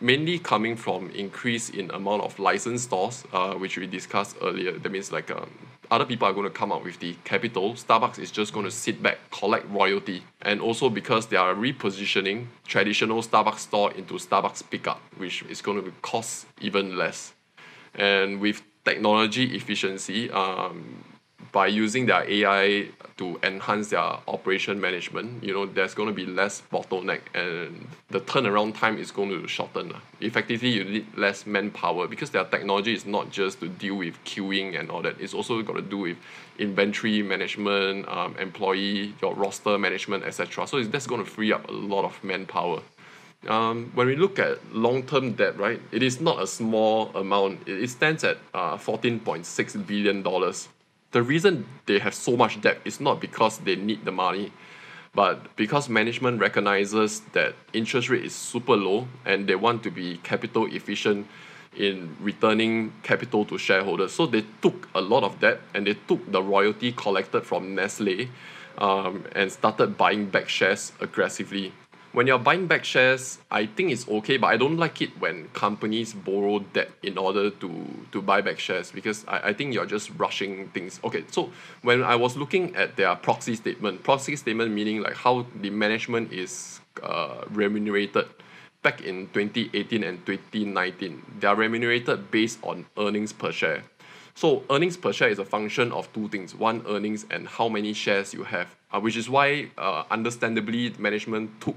mainly coming from increase in amount of licensed stores, uh, which we discussed earlier. That means like um, other people are going to come up with the capital. Starbucks is just going to sit back, collect royalty, and also because they are repositioning traditional Starbucks store into Starbucks pickup, which is going to cost even less. And with technology efficiency, um, by using their AI to enhance their operation management, you know, there's going to be less bottleneck and the turnaround time is going to shorten. Effectively, you need less manpower because their technology is not just to deal with queuing and all that. It's also got to do with inventory management, um, employee, your roster management, etc. So that's going to free up a lot of manpower. Um, when we look at long-term debt, right, it is not a small amount. It, stands at uh, $14.6 billion the reason they have so much debt is not because they need the money, but because management recognizes that interest rate is super low and they want to be capital efficient in returning capital to shareholders. So they took a lot of debt and they took the royalty collected from Nestle um, and started buying back shares aggressively when you're buying back shares, I think it's okay, but I don't like it when companies borrow debt in order to to buy back shares because I, I think you're just rushing things. Okay, so when I was looking at their proxy statement, proxy statement meaning like how the management is uh, remunerated back in 2018 and 2019, they are remunerated based on earnings per share. So earnings per share is a function of two things: one, earnings, and how many shares you have. Uh, which is why, uh, understandably, management took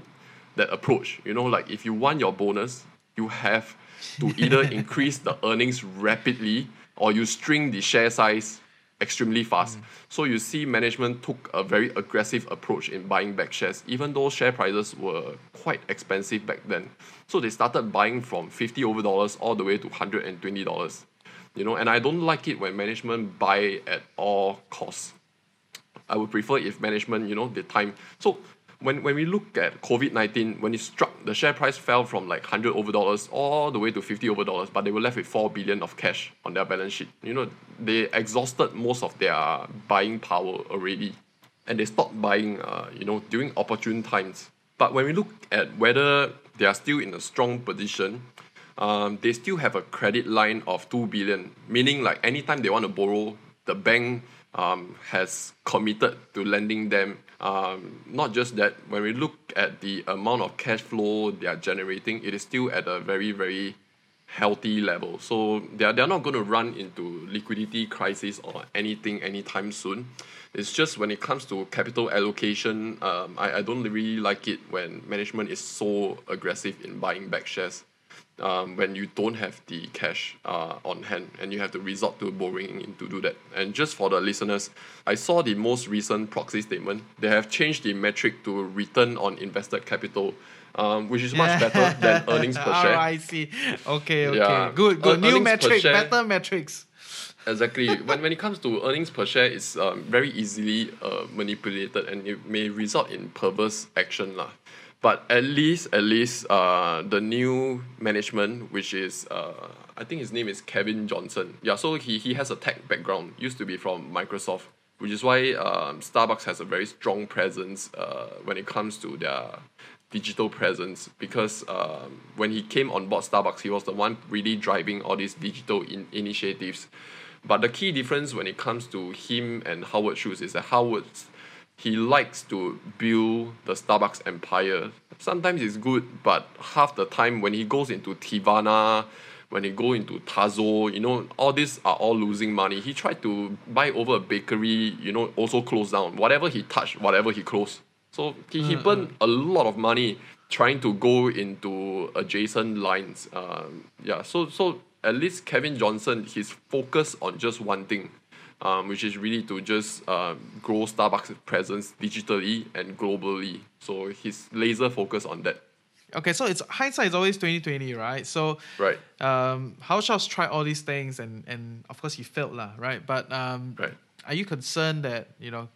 that approach. You know, like if you want your bonus, you have to either increase the earnings rapidly or you string the share size extremely fast. Mm. So you see management took a very aggressive approach in buying back shares, even though share prices were quite expensive back then. So they started buying from 50 over dollars all the way to $120. you know, and I don't like it when management buy at all costs. I would prefer if management, you know, the time. So when, when we look at COVID 19, when it struck, the share price fell from like 100 over dollars all the way to 50 over dollars, but they were left with 4 billion of cash on their balance sheet. You know, they exhausted most of their buying power already and they stopped buying, uh, you know, during opportune times. But when we look at whether they are still in a strong position, um, they still have a credit line of 2 billion, meaning like anytime they want to borrow, the bank um, has committed to lending them. Um, not just that, when we look at the amount of cash flow they are generating, it is still at a very, very healthy level. So they are, they are not going to run into liquidity crisis or anything anytime soon. It's just when it comes to capital allocation, um, I, I don't really like it when management is so aggressive in buying back shares um, when you don't have the cash uh, on hand and you have to resort to borrowing to do that. And just for the listeners, I saw the most recent proxy statement. They have changed the metric to return on invested capital. Um, which is much better than earnings per share. Oh, I see. Okay, okay. Yeah. Good, good. New metric, better metrics. Exactly. when, when it comes to earnings per share, it's um, very easily uh, manipulated and it may result in perverse action. Lah but at least at least uh the new management which is uh I think his name is Kevin Johnson. Yeah so he he has a tech background. Used to be from Microsoft which is why um, Starbucks has a very strong presence uh, when it comes to their digital presence. Because um, when he came on board Starbucks he was the one really driving all these digital in- initiatives. But the key difference when it comes to him and Howard Schultz is that Howard's he likes to build the Starbucks empire. Sometimes it's good, but half the time when he goes into Teavana, when he go into Tazo, you know, all these are all losing money. He tried to buy over a bakery, you know, also closed down. Whatever he touched, whatever he closed. So he, he burned a lot of money trying to go into adjacent lines. Um, yeah, so so at least Kevin Johnson, he's focused on just one thing um, which is really to just uh, grow Starbucks' presence digitally and globally. So he's laser focused on that. Okay, so it's hindsight is always twenty twenty, right? So right. Um, Howard tried all these things, and and of course he failed, lah, right? But um, right. Are you concerned that you know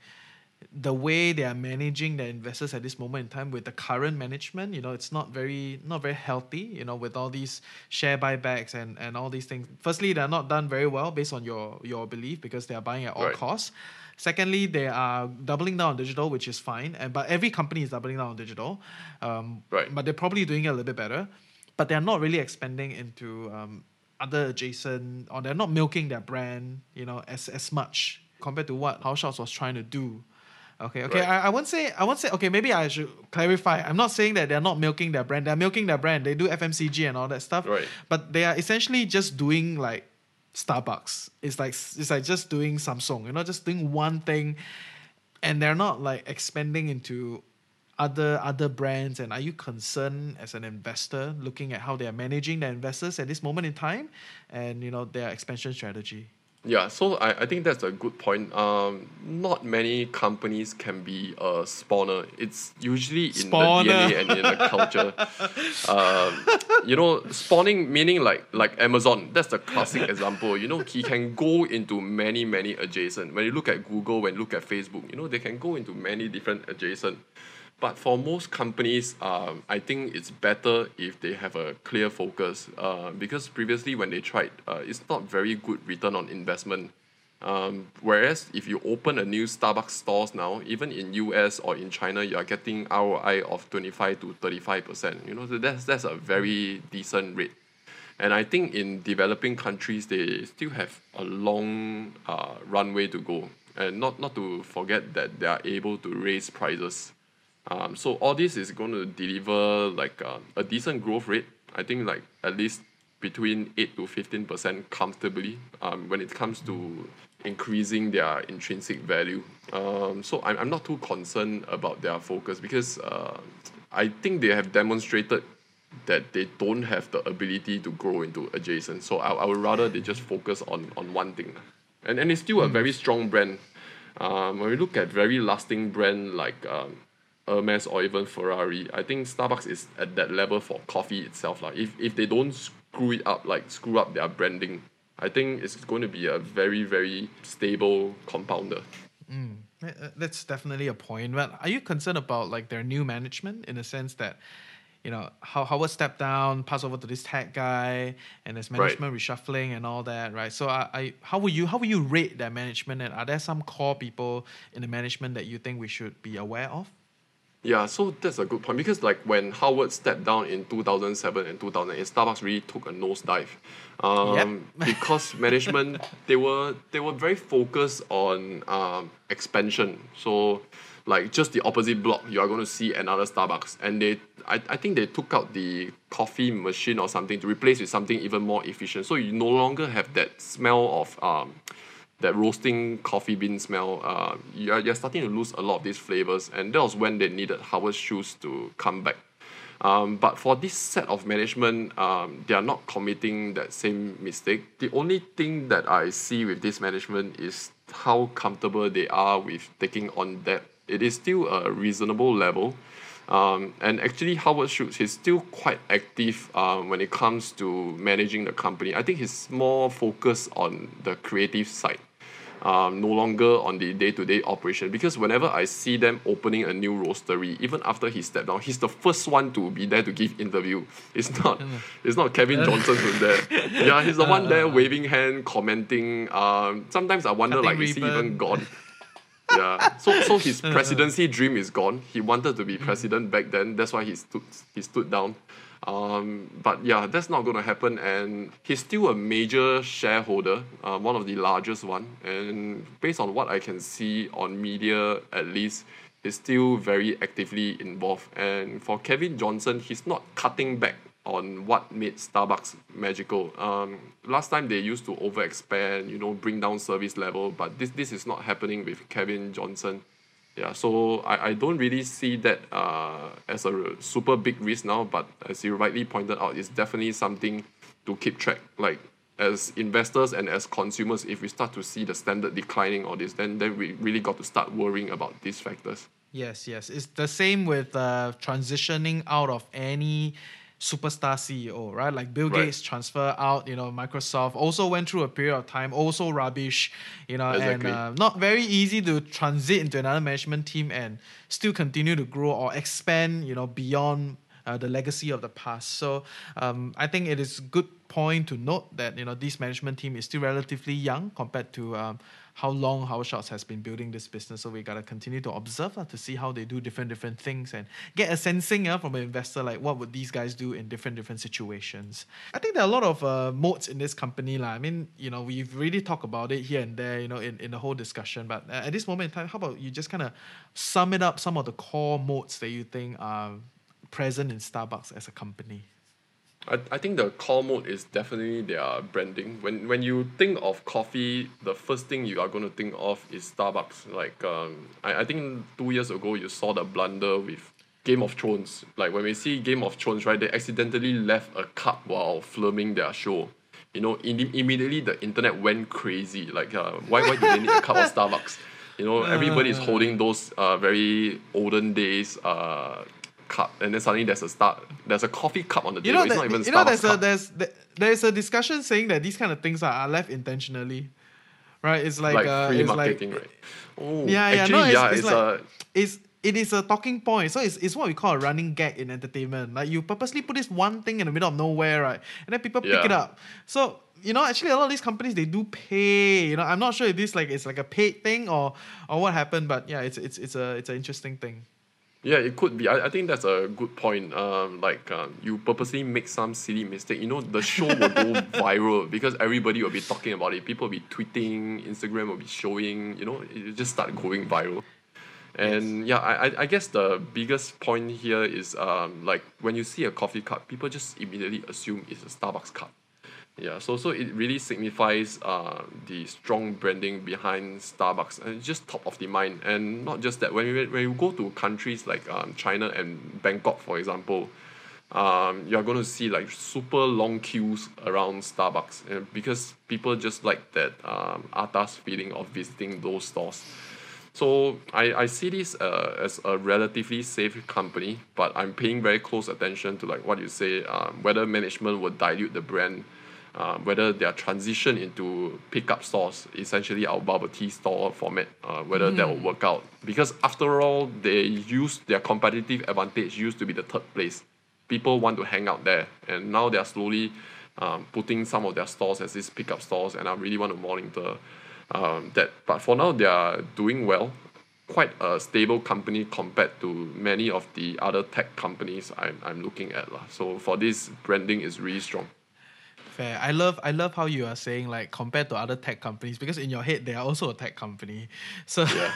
the way they are managing their investors at this moment in time with the current management, you know, it's not very not very healthy, you know, with all these share buybacks and, and all these things. Firstly, they're not done very well based on your your belief because they are buying at all right. costs. Secondly, they are doubling down on digital, which is fine, and but every company is doubling down on digital. Um, right. But they're probably doing it a little bit better, but they're not really expanding into um, other adjacent, or they're not milking their brand, you know, as as much compared to what Schultz was trying to do Okay, okay. Right. I, I won't say I won't say okay, maybe I should clarify. I'm not saying that they're not milking their brand. They're milking their brand. They do FMCG and all that stuff. Right. But they are essentially just doing like Starbucks. It's like it's like just doing Samsung, you know, just doing one thing and they're not like expanding into other other brands and are you concerned as an investor looking at how they are managing their investors at this moment in time and you know their expansion strategy yeah, so I, I think that's a good point. Um, not many companies can be a spawner. It's usually in spawner. the DNA and in the culture. um, you know, spawning meaning like like Amazon. That's the classic example. You know, he can go into many many adjacent. When you look at Google, when you look at Facebook, you know, they can go into many different adjacent. But for most companies, um, I think it's better if they have a clear focus uh, because previously when they tried, uh, it's not very good return on investment. Um, whereas if you open a new Starbucks stores now, even in US or in China, you are getting ROI of 25 to 35%. You know, so that's, that's a very decent rate. And I think in developing countries, they still have a long uh, runway to go. And not, not to forget that they are able to raise prices um, so all this is going to deliver like uh, a decent growth rate. I think like at least between eight to fifteen percent comfortably um, when it comes to increasing their intrinsic value. Um, so I'm, I'm not too concerned about their focus because uh, I think they have demonstrated that they don't have the ability to grow into adjacent. So I, I would rather they just focus on, on one thing. And, and it's still a hmm. very strong brand. Um, when we look at very lasting brand like um, Hermes or even Ferrari. I think Starbucks is at that level for coffee itself. Like if, if they don't screw it up, like screw up their branding, I think it's going to be a very very stable compounder. Mm, that's definitely a point. But are you concerned about like their new management in the sense that you know how Howard stepped down, pass over to this tech guy, and there's management right. reshuffling and all that, right? So, I, I, how will you how will you rate that management, and are there some core people in the management that you think we should be aware of? Yeah, so that's a good point because like when Howard stepped down in 2007 and 2008, Starbucks really took a nosedive. Um, yep. because management they were they were very focused on um, expansion. So like just the opposite block, you are going to see another Starbucks, and they I, I think they took out the coffee machine or something to replace with something even more efficient. So you no longer have that smell of um, that roasting coffee bean smell, uh, you're, you're starting to lose a lot of these flavors. And that was when they needed Howard Schultz to come back. Um, but for this set of management, um, they are not committing that same mistake. The only thing that I see with this management is how comfortable they are with taking on debt. It is still a reasonable level. Um, and actually, Howard Schultz is still quite active um, when it comes to managing the company. I think he's more focused on the creative side um, no longer on the day-to-day operation because whenever I see them opening a new roastery, even after he stepped down, he's the first one to be there to give interview. It's not it's not Kevin Johnson who's there. Yeah, he's the one there waving hand, commenting. Um, sometimes I wonder like is he even gone? yeah. So so his presidency dream is gone. He wanted to be president back then. That's why he stood he stood down. Um, but yeah, that's not going to happen. And he's still a major shareholder, uh, one of the largest one. And based on what I can see on media, at least, he's still very actively involved. And for Kevin Johnson, he's not cutting back on what made Starbucks magical. Um, last time they used to overexpand, you know, bring down service level, but this this is not happening with Kevin Johnson. Yeah, so I, I don't really see that uh, as a super big risk now, but as you rightly pointed out, it's definitely something to keep track. Like as investors and as consumers, if we start to see the standard declining or this, then then we really got to start worrying about these factors. Yes, yes. It's the same with uh, transitioning out of any superstar CEO, right? Like Bill right. Gates transfer out, you know, Microsoft also went through a period of time, also rubbish, you know, exactly. and uh, not very easy to transit into another management team and still continue to grow or expand, you know, beyond uh, the legacy of the past. So um, I think it is good point to note that you know this management team is still relatively young compared to um, how long Howard Schultz has been building this business. So we gotta continue to observe uh, to see how they do different different things and get a sensing uh, from an investor like what would these guys do in different different situations. I think there are a lot of uh, moats in this company. La. I mean, you know, we've really talked about it here and there, you know, in, in the whole discussion. But at this moment in time, how about you just kind of sum it up some of the core moats that you think are present in Starbucks as a company? I, I think the core moat is definitely their branding. When when you think of coffee, the first thing you are going to think of is Starbucks. Like um, I, I think two years ago you saw the blunder with Game of Thrones. Like when we see Game of Thrones, right, they accidentally left a cup while filming their show. You know, in, immediately the internet went crazy. Like, uh, why why do they need a cup of Starbucks? You know, everybody is holding those uh, very olden days uh, cup, and then suddenly there's a start. There's a coffee cup on the table. You it's that, not even you know there's cup. a there's there's a discussion saying that these kind of things are, are left intentionally, right? It's like, like uh, free it's marketing, like, right? Oh, yeah, yeah, actually, no, it's, yeah, it's, it's like, a, it's it is a talking point. So it's, it's what we call a running gag in entertainment. Like you purposely put this one thing in the middle of nowhere, right? And then people yeah. pick it up. So you know, actually a lot of these companies they do pay. You know, I'm not sure if this like it's like a paid thing or or what happened, but yeah, it's it's it's a it's an interesting thing. Yeah, it could be. I, I think that's a good point. Um, like um, you purposely make some silly mistake. You know, the show will go viral because everybody will be talking about it. People will be tweeting, Instagram will be showing. You know, it just start going viral. And yes. yeah, I, I guess the biggest point here is um, like when you see a coffee cup, people just immediately assume it's a Starbucks cup. Yeah, so so it really signifies uh, the strong branding behind Starbucks, and it's just top of the mind. And not just that, when you when you go to countries like um, China and Bangkok, for example, um, you're going to see like super long queues around Starbucks, and because people just like that um, atas feeling of visiting those stores. So I, I see this uh, as a relatively safe company, but I'm paying very close attention to like what you say, um, whether management will dilute the brand uh, whether their transition into pickup stores, essentially our bubble tea store format, uh, whether that will work out. Because after all, they use their competitive advantage used to be the third place. People want to hang out there, and now they are slowly um, putting some of their stores as these pickup stores, and I really want to monitor um, that. But for now, they are doing well. Quite a stable company compared to many of the other tech companies I'm, I'm looking at. Lah. So for this, branding is really strong. Fair. I love I love how you are saying like compared to other tech companies because in your head they are also a tech company. So Yeah.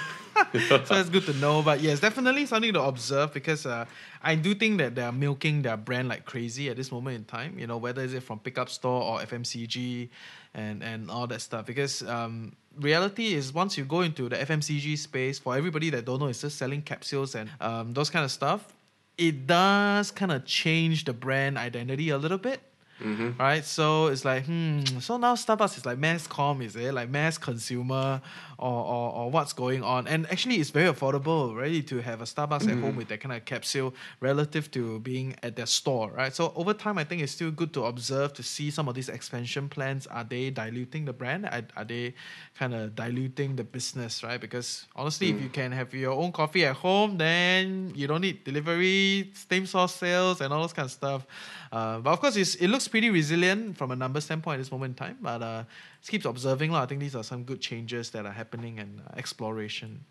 so it's good to know. But yes, definitely something to observe because uh, I do think that they are milking their brand like crazy at this moment in time. You know, whether is it from pickup store or FMCG and and all that stuff. Because um, reality is once you go into the FMCG space, for everybody that don't know, it's just selling capsules and um, those kind of stuff. It does kind of change the brand identity a little bit. Mm-hmm. Right, so it's like, hmm. So now Starbucks is like mass com, is it? Like mass consumer, or, or or what's going on? And actually, it's very affordable, really, To have a Starbucks at home with that kind of capsule, relative to being at their store, right? So over time, I think it's still good to observe to see some of these expansion plans. Are they diluting the brand? Are, are they kind of diluting the business, right? Because honestly, if you can have your own coffee at home, then you don't need delivery, same source sales, and all those kind of stuff. Uh, but of course, it's, it looks pretty resilient from a number standpoint at this moment in time. But uh, just keeps observing. lah. I think these are some good changes that are happening and uh, exploration.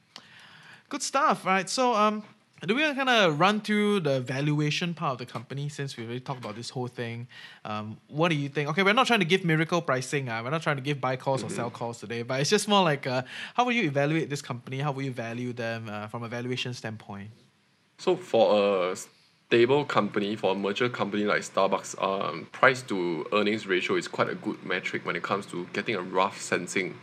Good stuff, right? So, um, do we kind of run through the valuation part of the company since we already talked about this whole thing? Um, what do you think? Okay, we're not trying to give miracle pricing. Uh, we're not trying to give buy calls or sell calls today, but it's just more like uh, how will you evaluate this company? How will you value them uh, from a valuation standpoint? So for a stable company, for a mature company like Starbucks, um, price to earnings ratio is quite a good metric when it comes to getting a rough sensing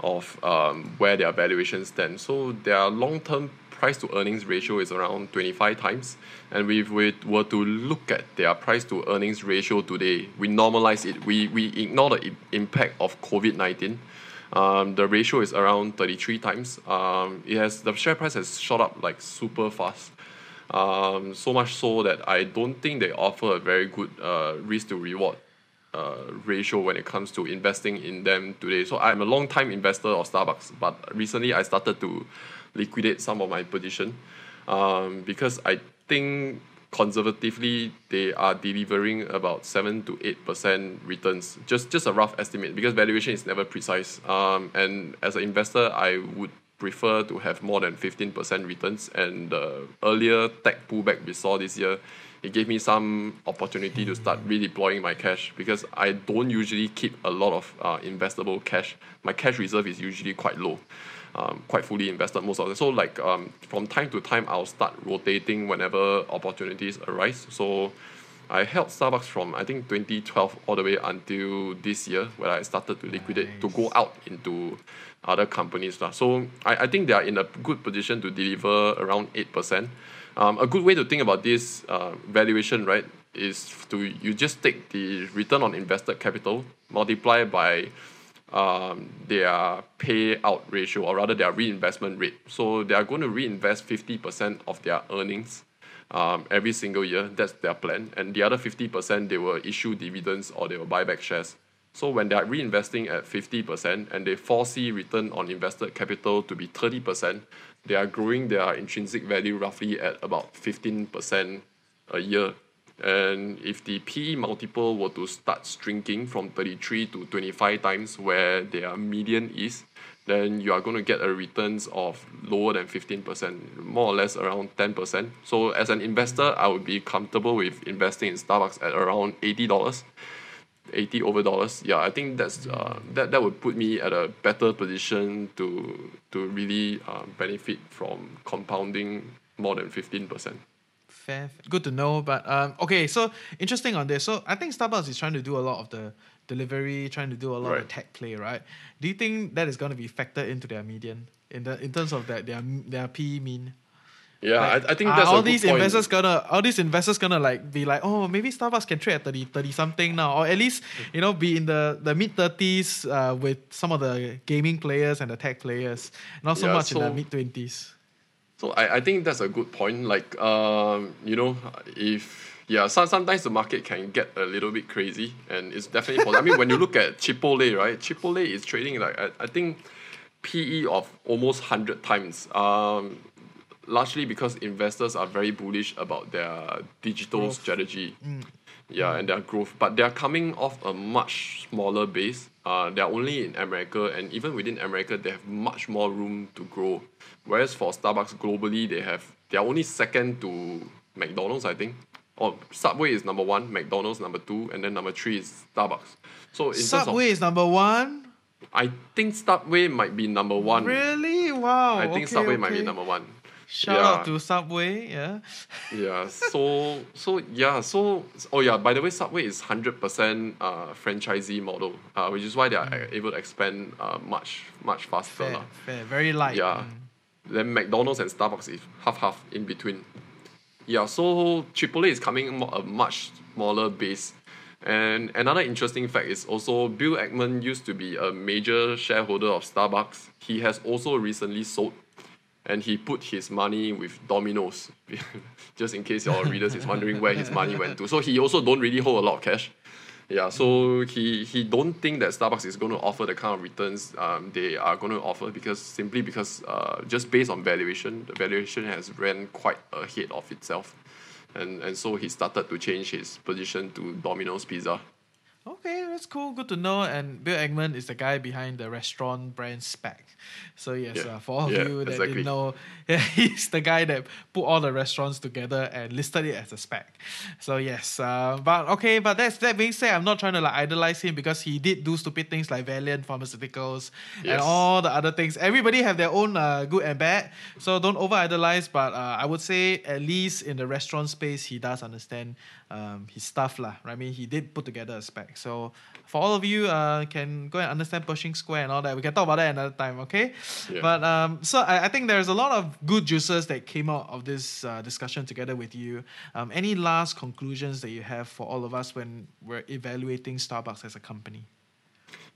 of um, where their valuation stands. So their long term price to earnings ratio is around 25 times. And if we were to look at their price to earnings ratio today, we normalize it, we, we ignore the impact of COVID 19. Um, the ratio is around 33 times. Um, it has the share price has shot up like super fast. Um, so much so that I don't think they offer a very good uh, risk to reward uh, ratio when it comes to investing in them today. So I'm a long time investor of Starbucks, but recently I started to liquidate some of my position um, because I think conservatively they are delivering about seven to eight percent returns. Just just a rough estimate because valuation is never precise. Um, and as an investor, I would prefer to have more than fifteen percent returns. And the earlier tech pullback we saw this year, it gave me some opportunity to start redeploying my cash because I don't usually keep a lot of uh, investable cash. My cash reserve is usually quite low um, quite fully invested most of it. So like um, from time to time, I'll start rotating whenever opportunities arise. So I held Starbucks from I think 2012 all the way until this year where I started to liquidate to go out into other companies. lah. So I, I think they are in a good position to deliver around 8%. Um, a good way to think about this uh, valuation, right, is to you just take the return on invested capital, multiply by um, their payout ratio, or rather their reinvestment rate. So they are going to reinvest 50% of their earnings um, every single year. That's their plan. And the other 50%, they will issue dividends or they will buy back shares. So when they are reinvesting at 50% and they foresee return on invested capital to be 30%, they are growing their intrinsic value roughly at about 15% a year. And if the PE multiple were to start shrinking from 33 to 25 times where their median is, then you are going to get a returns of lower than 15%, more or less around 10%. So as an investor, I would be comfortable with investing in Starbucks at around $80. 80 over dollars yeah i think that's uh, that that would put me at a better position to to really uh, benefit from compounding more than 15% Fair, good to know. But um, okay, so interesting on this. So I think Starbucks is trying to do a lot of the delivery, trying to do a lot of Right. tech play, right? Do you think that is going to be factored into their median in the in terms of that their their P mean? Yeah Like, I, I think that's all a good these point. investors gonna all these investors gonna like be like oh maybe Starbucks can trade at 30, 30 something now or at least you know be in the, the mid thirties uh, with some of the gaming players and the tech players not so Yeah, much in the mid twenties. So I, I think that's a good point. Like um, you know, if yeah, some, sometimes the market can get a little bit crazy, and it's definitely. possible. I mean, when you look at Chipotle, right? Chipotle is trading like I, I think PE of almost hundred times. Um, largely because investors are very bullish about their digital Growth. strategy. Yeah, and their growth, but they are coming off a much smaller base. Uh, they are only in America, and even within America, they have much more room to grow. Whereas for Starbucks globally, they have they are only second to McDonald's, I think. Or Subway is number one, McDonald's number two, and then number three is Starbucks. So Subway is number one. I think Subway might be number one. Really? Wow. I think okay, Subway might be number one. Shout Yeah. out to Subway. Yeah. Yeah, so so yeah, so oh yeah, by the way, Subway is hundred percent uh franchisee model, uh, which is why they are able to expand uh much much faster. Fair, fair. Very light. Yeah. Mm. Then McDonald's and Starbucks is half half in between. Yeah, so Chipotle is coming a much smaller base. And another interesting fact is also Bill Ackman used to be a major shareholder of Starbucks. He has also recently sold and he put his money with Domino's. Just in case your readers is wondering where his money went to. So he also don't really hold a lot of cash. Yeah, so he he don't think that Starbucks is going to offer the kind of returns um, they are going to offer because simply because uh, just based on valuation, the valuation has ran quite ahead of itself, and and so he started to change his position to Domino's Pizza. Okay, that's cool. Good to know. And Bill Ackman is the guy behind the restaurant brand Spec. So yes, Yeah. uh, for all of Yeah, you that exactly. didn't know, yeah, he's the guy that put all the restaurants together and listed it as a SPAC. So yes, uh, but okay, but that's that being said, I'm not trying to like idolize him because he did do stupid things like Valeant Pharmaceuticals and all the other things. Everybody have their own uh, good and bad, so don't over idolize. But uh, I would say at least in the restaurant space, he does understand um, his stuff lah. Right? I mean, he did put together a SPAC. So for all of you, uh, can go and understand Pershing Square and all that. We can talk about that another time, okay? Yeah. But um, so I, I think there's a lot of good juices that came out of this uh, discussion together with you. Um, any last conclusions that you have for all of us when we're evaluating Starbucks as a company?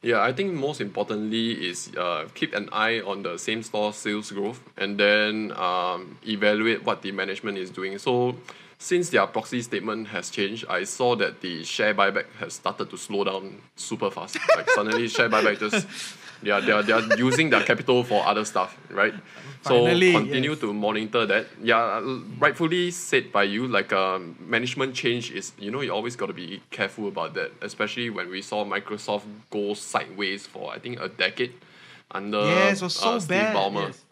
Yeah, I think most importantly is uh, keep an eye on the same store sales growth and then um, evaluate what the management is doing. So, since their proxy statement has changed, I saw that the share buyback has started to slow down super fast. Like suddenly, share buyback just yeah they are they are using their capital for other stuff, right? Finally, so continue yes. to monitor that. Yeah, rightfully said by you. Like um, management change is you know you always got to be careful about that, especially when we saw Microsoft go sideways for I think a decade under yes, it was so uh, Steve bad. Ballmer. yes.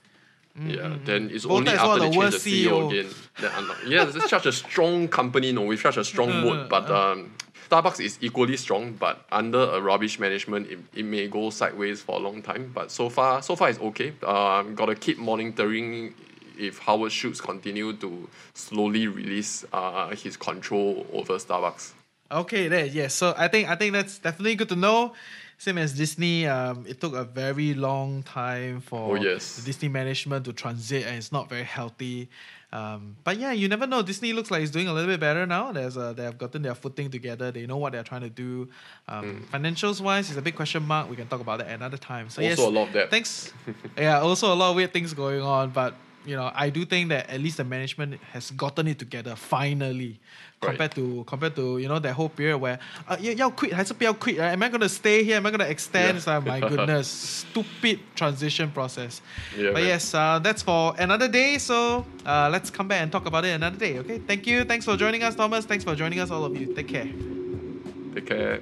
Yeah, then it's only after they the change the CEO, CEO. again. That unlock. yeah, it's such a strong company, no, with such a strong Uh, moat. But um, Starbucks is equally strong, but under a rubbish management, it, it may go sideways for a long time. But so far, so far it's okay. Um, gotta keep monitoring if Howard Schultz continue to slowly release uh, his control over Starbucks. Okay, there. Yes. So I think I think that's definitely good to know. Same as Disney, um, it took a very long time for Oh, yes. the Disney management to transit, and it's not very healthy. Um, but yeah, you never know. Disney looks like it's doing a little bit better now. There's a, they have gotten their footing together. They know what they're trying to do. Um, Financials wise, it's a big question mark. We can talk about that another time. So yes, Also a lot of debt. Thanks. yeah, also a lot of weird things going on, but you know, I do think that at least the management has gotten it together finally. Right. Compared to compared to you know that whole period where uh, 要要 quit 还是不要 quit right? Am I gonna stay here? Am I gonna extend? Yeah. It's like, my goodness, stupid transition process. Yeah, but man. yes, uh, that's for another day. So uh, let's come back and talk about it another day. Okay. Thank you. Thanks for joining us, Thomas. Thanks for joining us, all of you. Take care. Take care.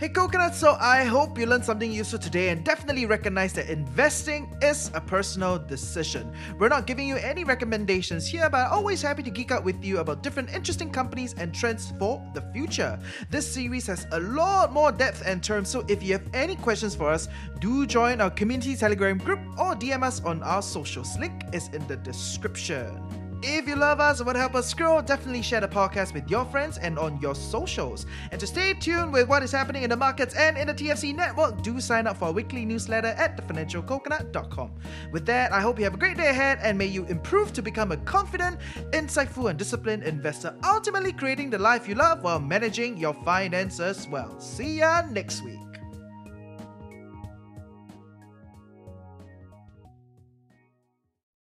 Hey Coconut, so I hope you learned something useful today and definitely recognize that investing is a personal decision. We're not giving you any recommendations here, but always happy to geek out with you about different interesting companies and trends for the future. This series has a lot more depth and terms, so if you have any questions for us, do join our community Telegram group or DM us on our socials. Link is in the description. If you love us and want to help us grow, definitely share the podcast with your friends and on your socials. And to stay tuned with what is happening in the markets and in the TFC network, do sign up for our weekly newsletter at thefinancialcoconut.com. With that, I hope you have a great day ahead and may you improve to become a confident, insightful, and disciplined investor, ultimately creating the life you love while managing your finances well. See ya next week.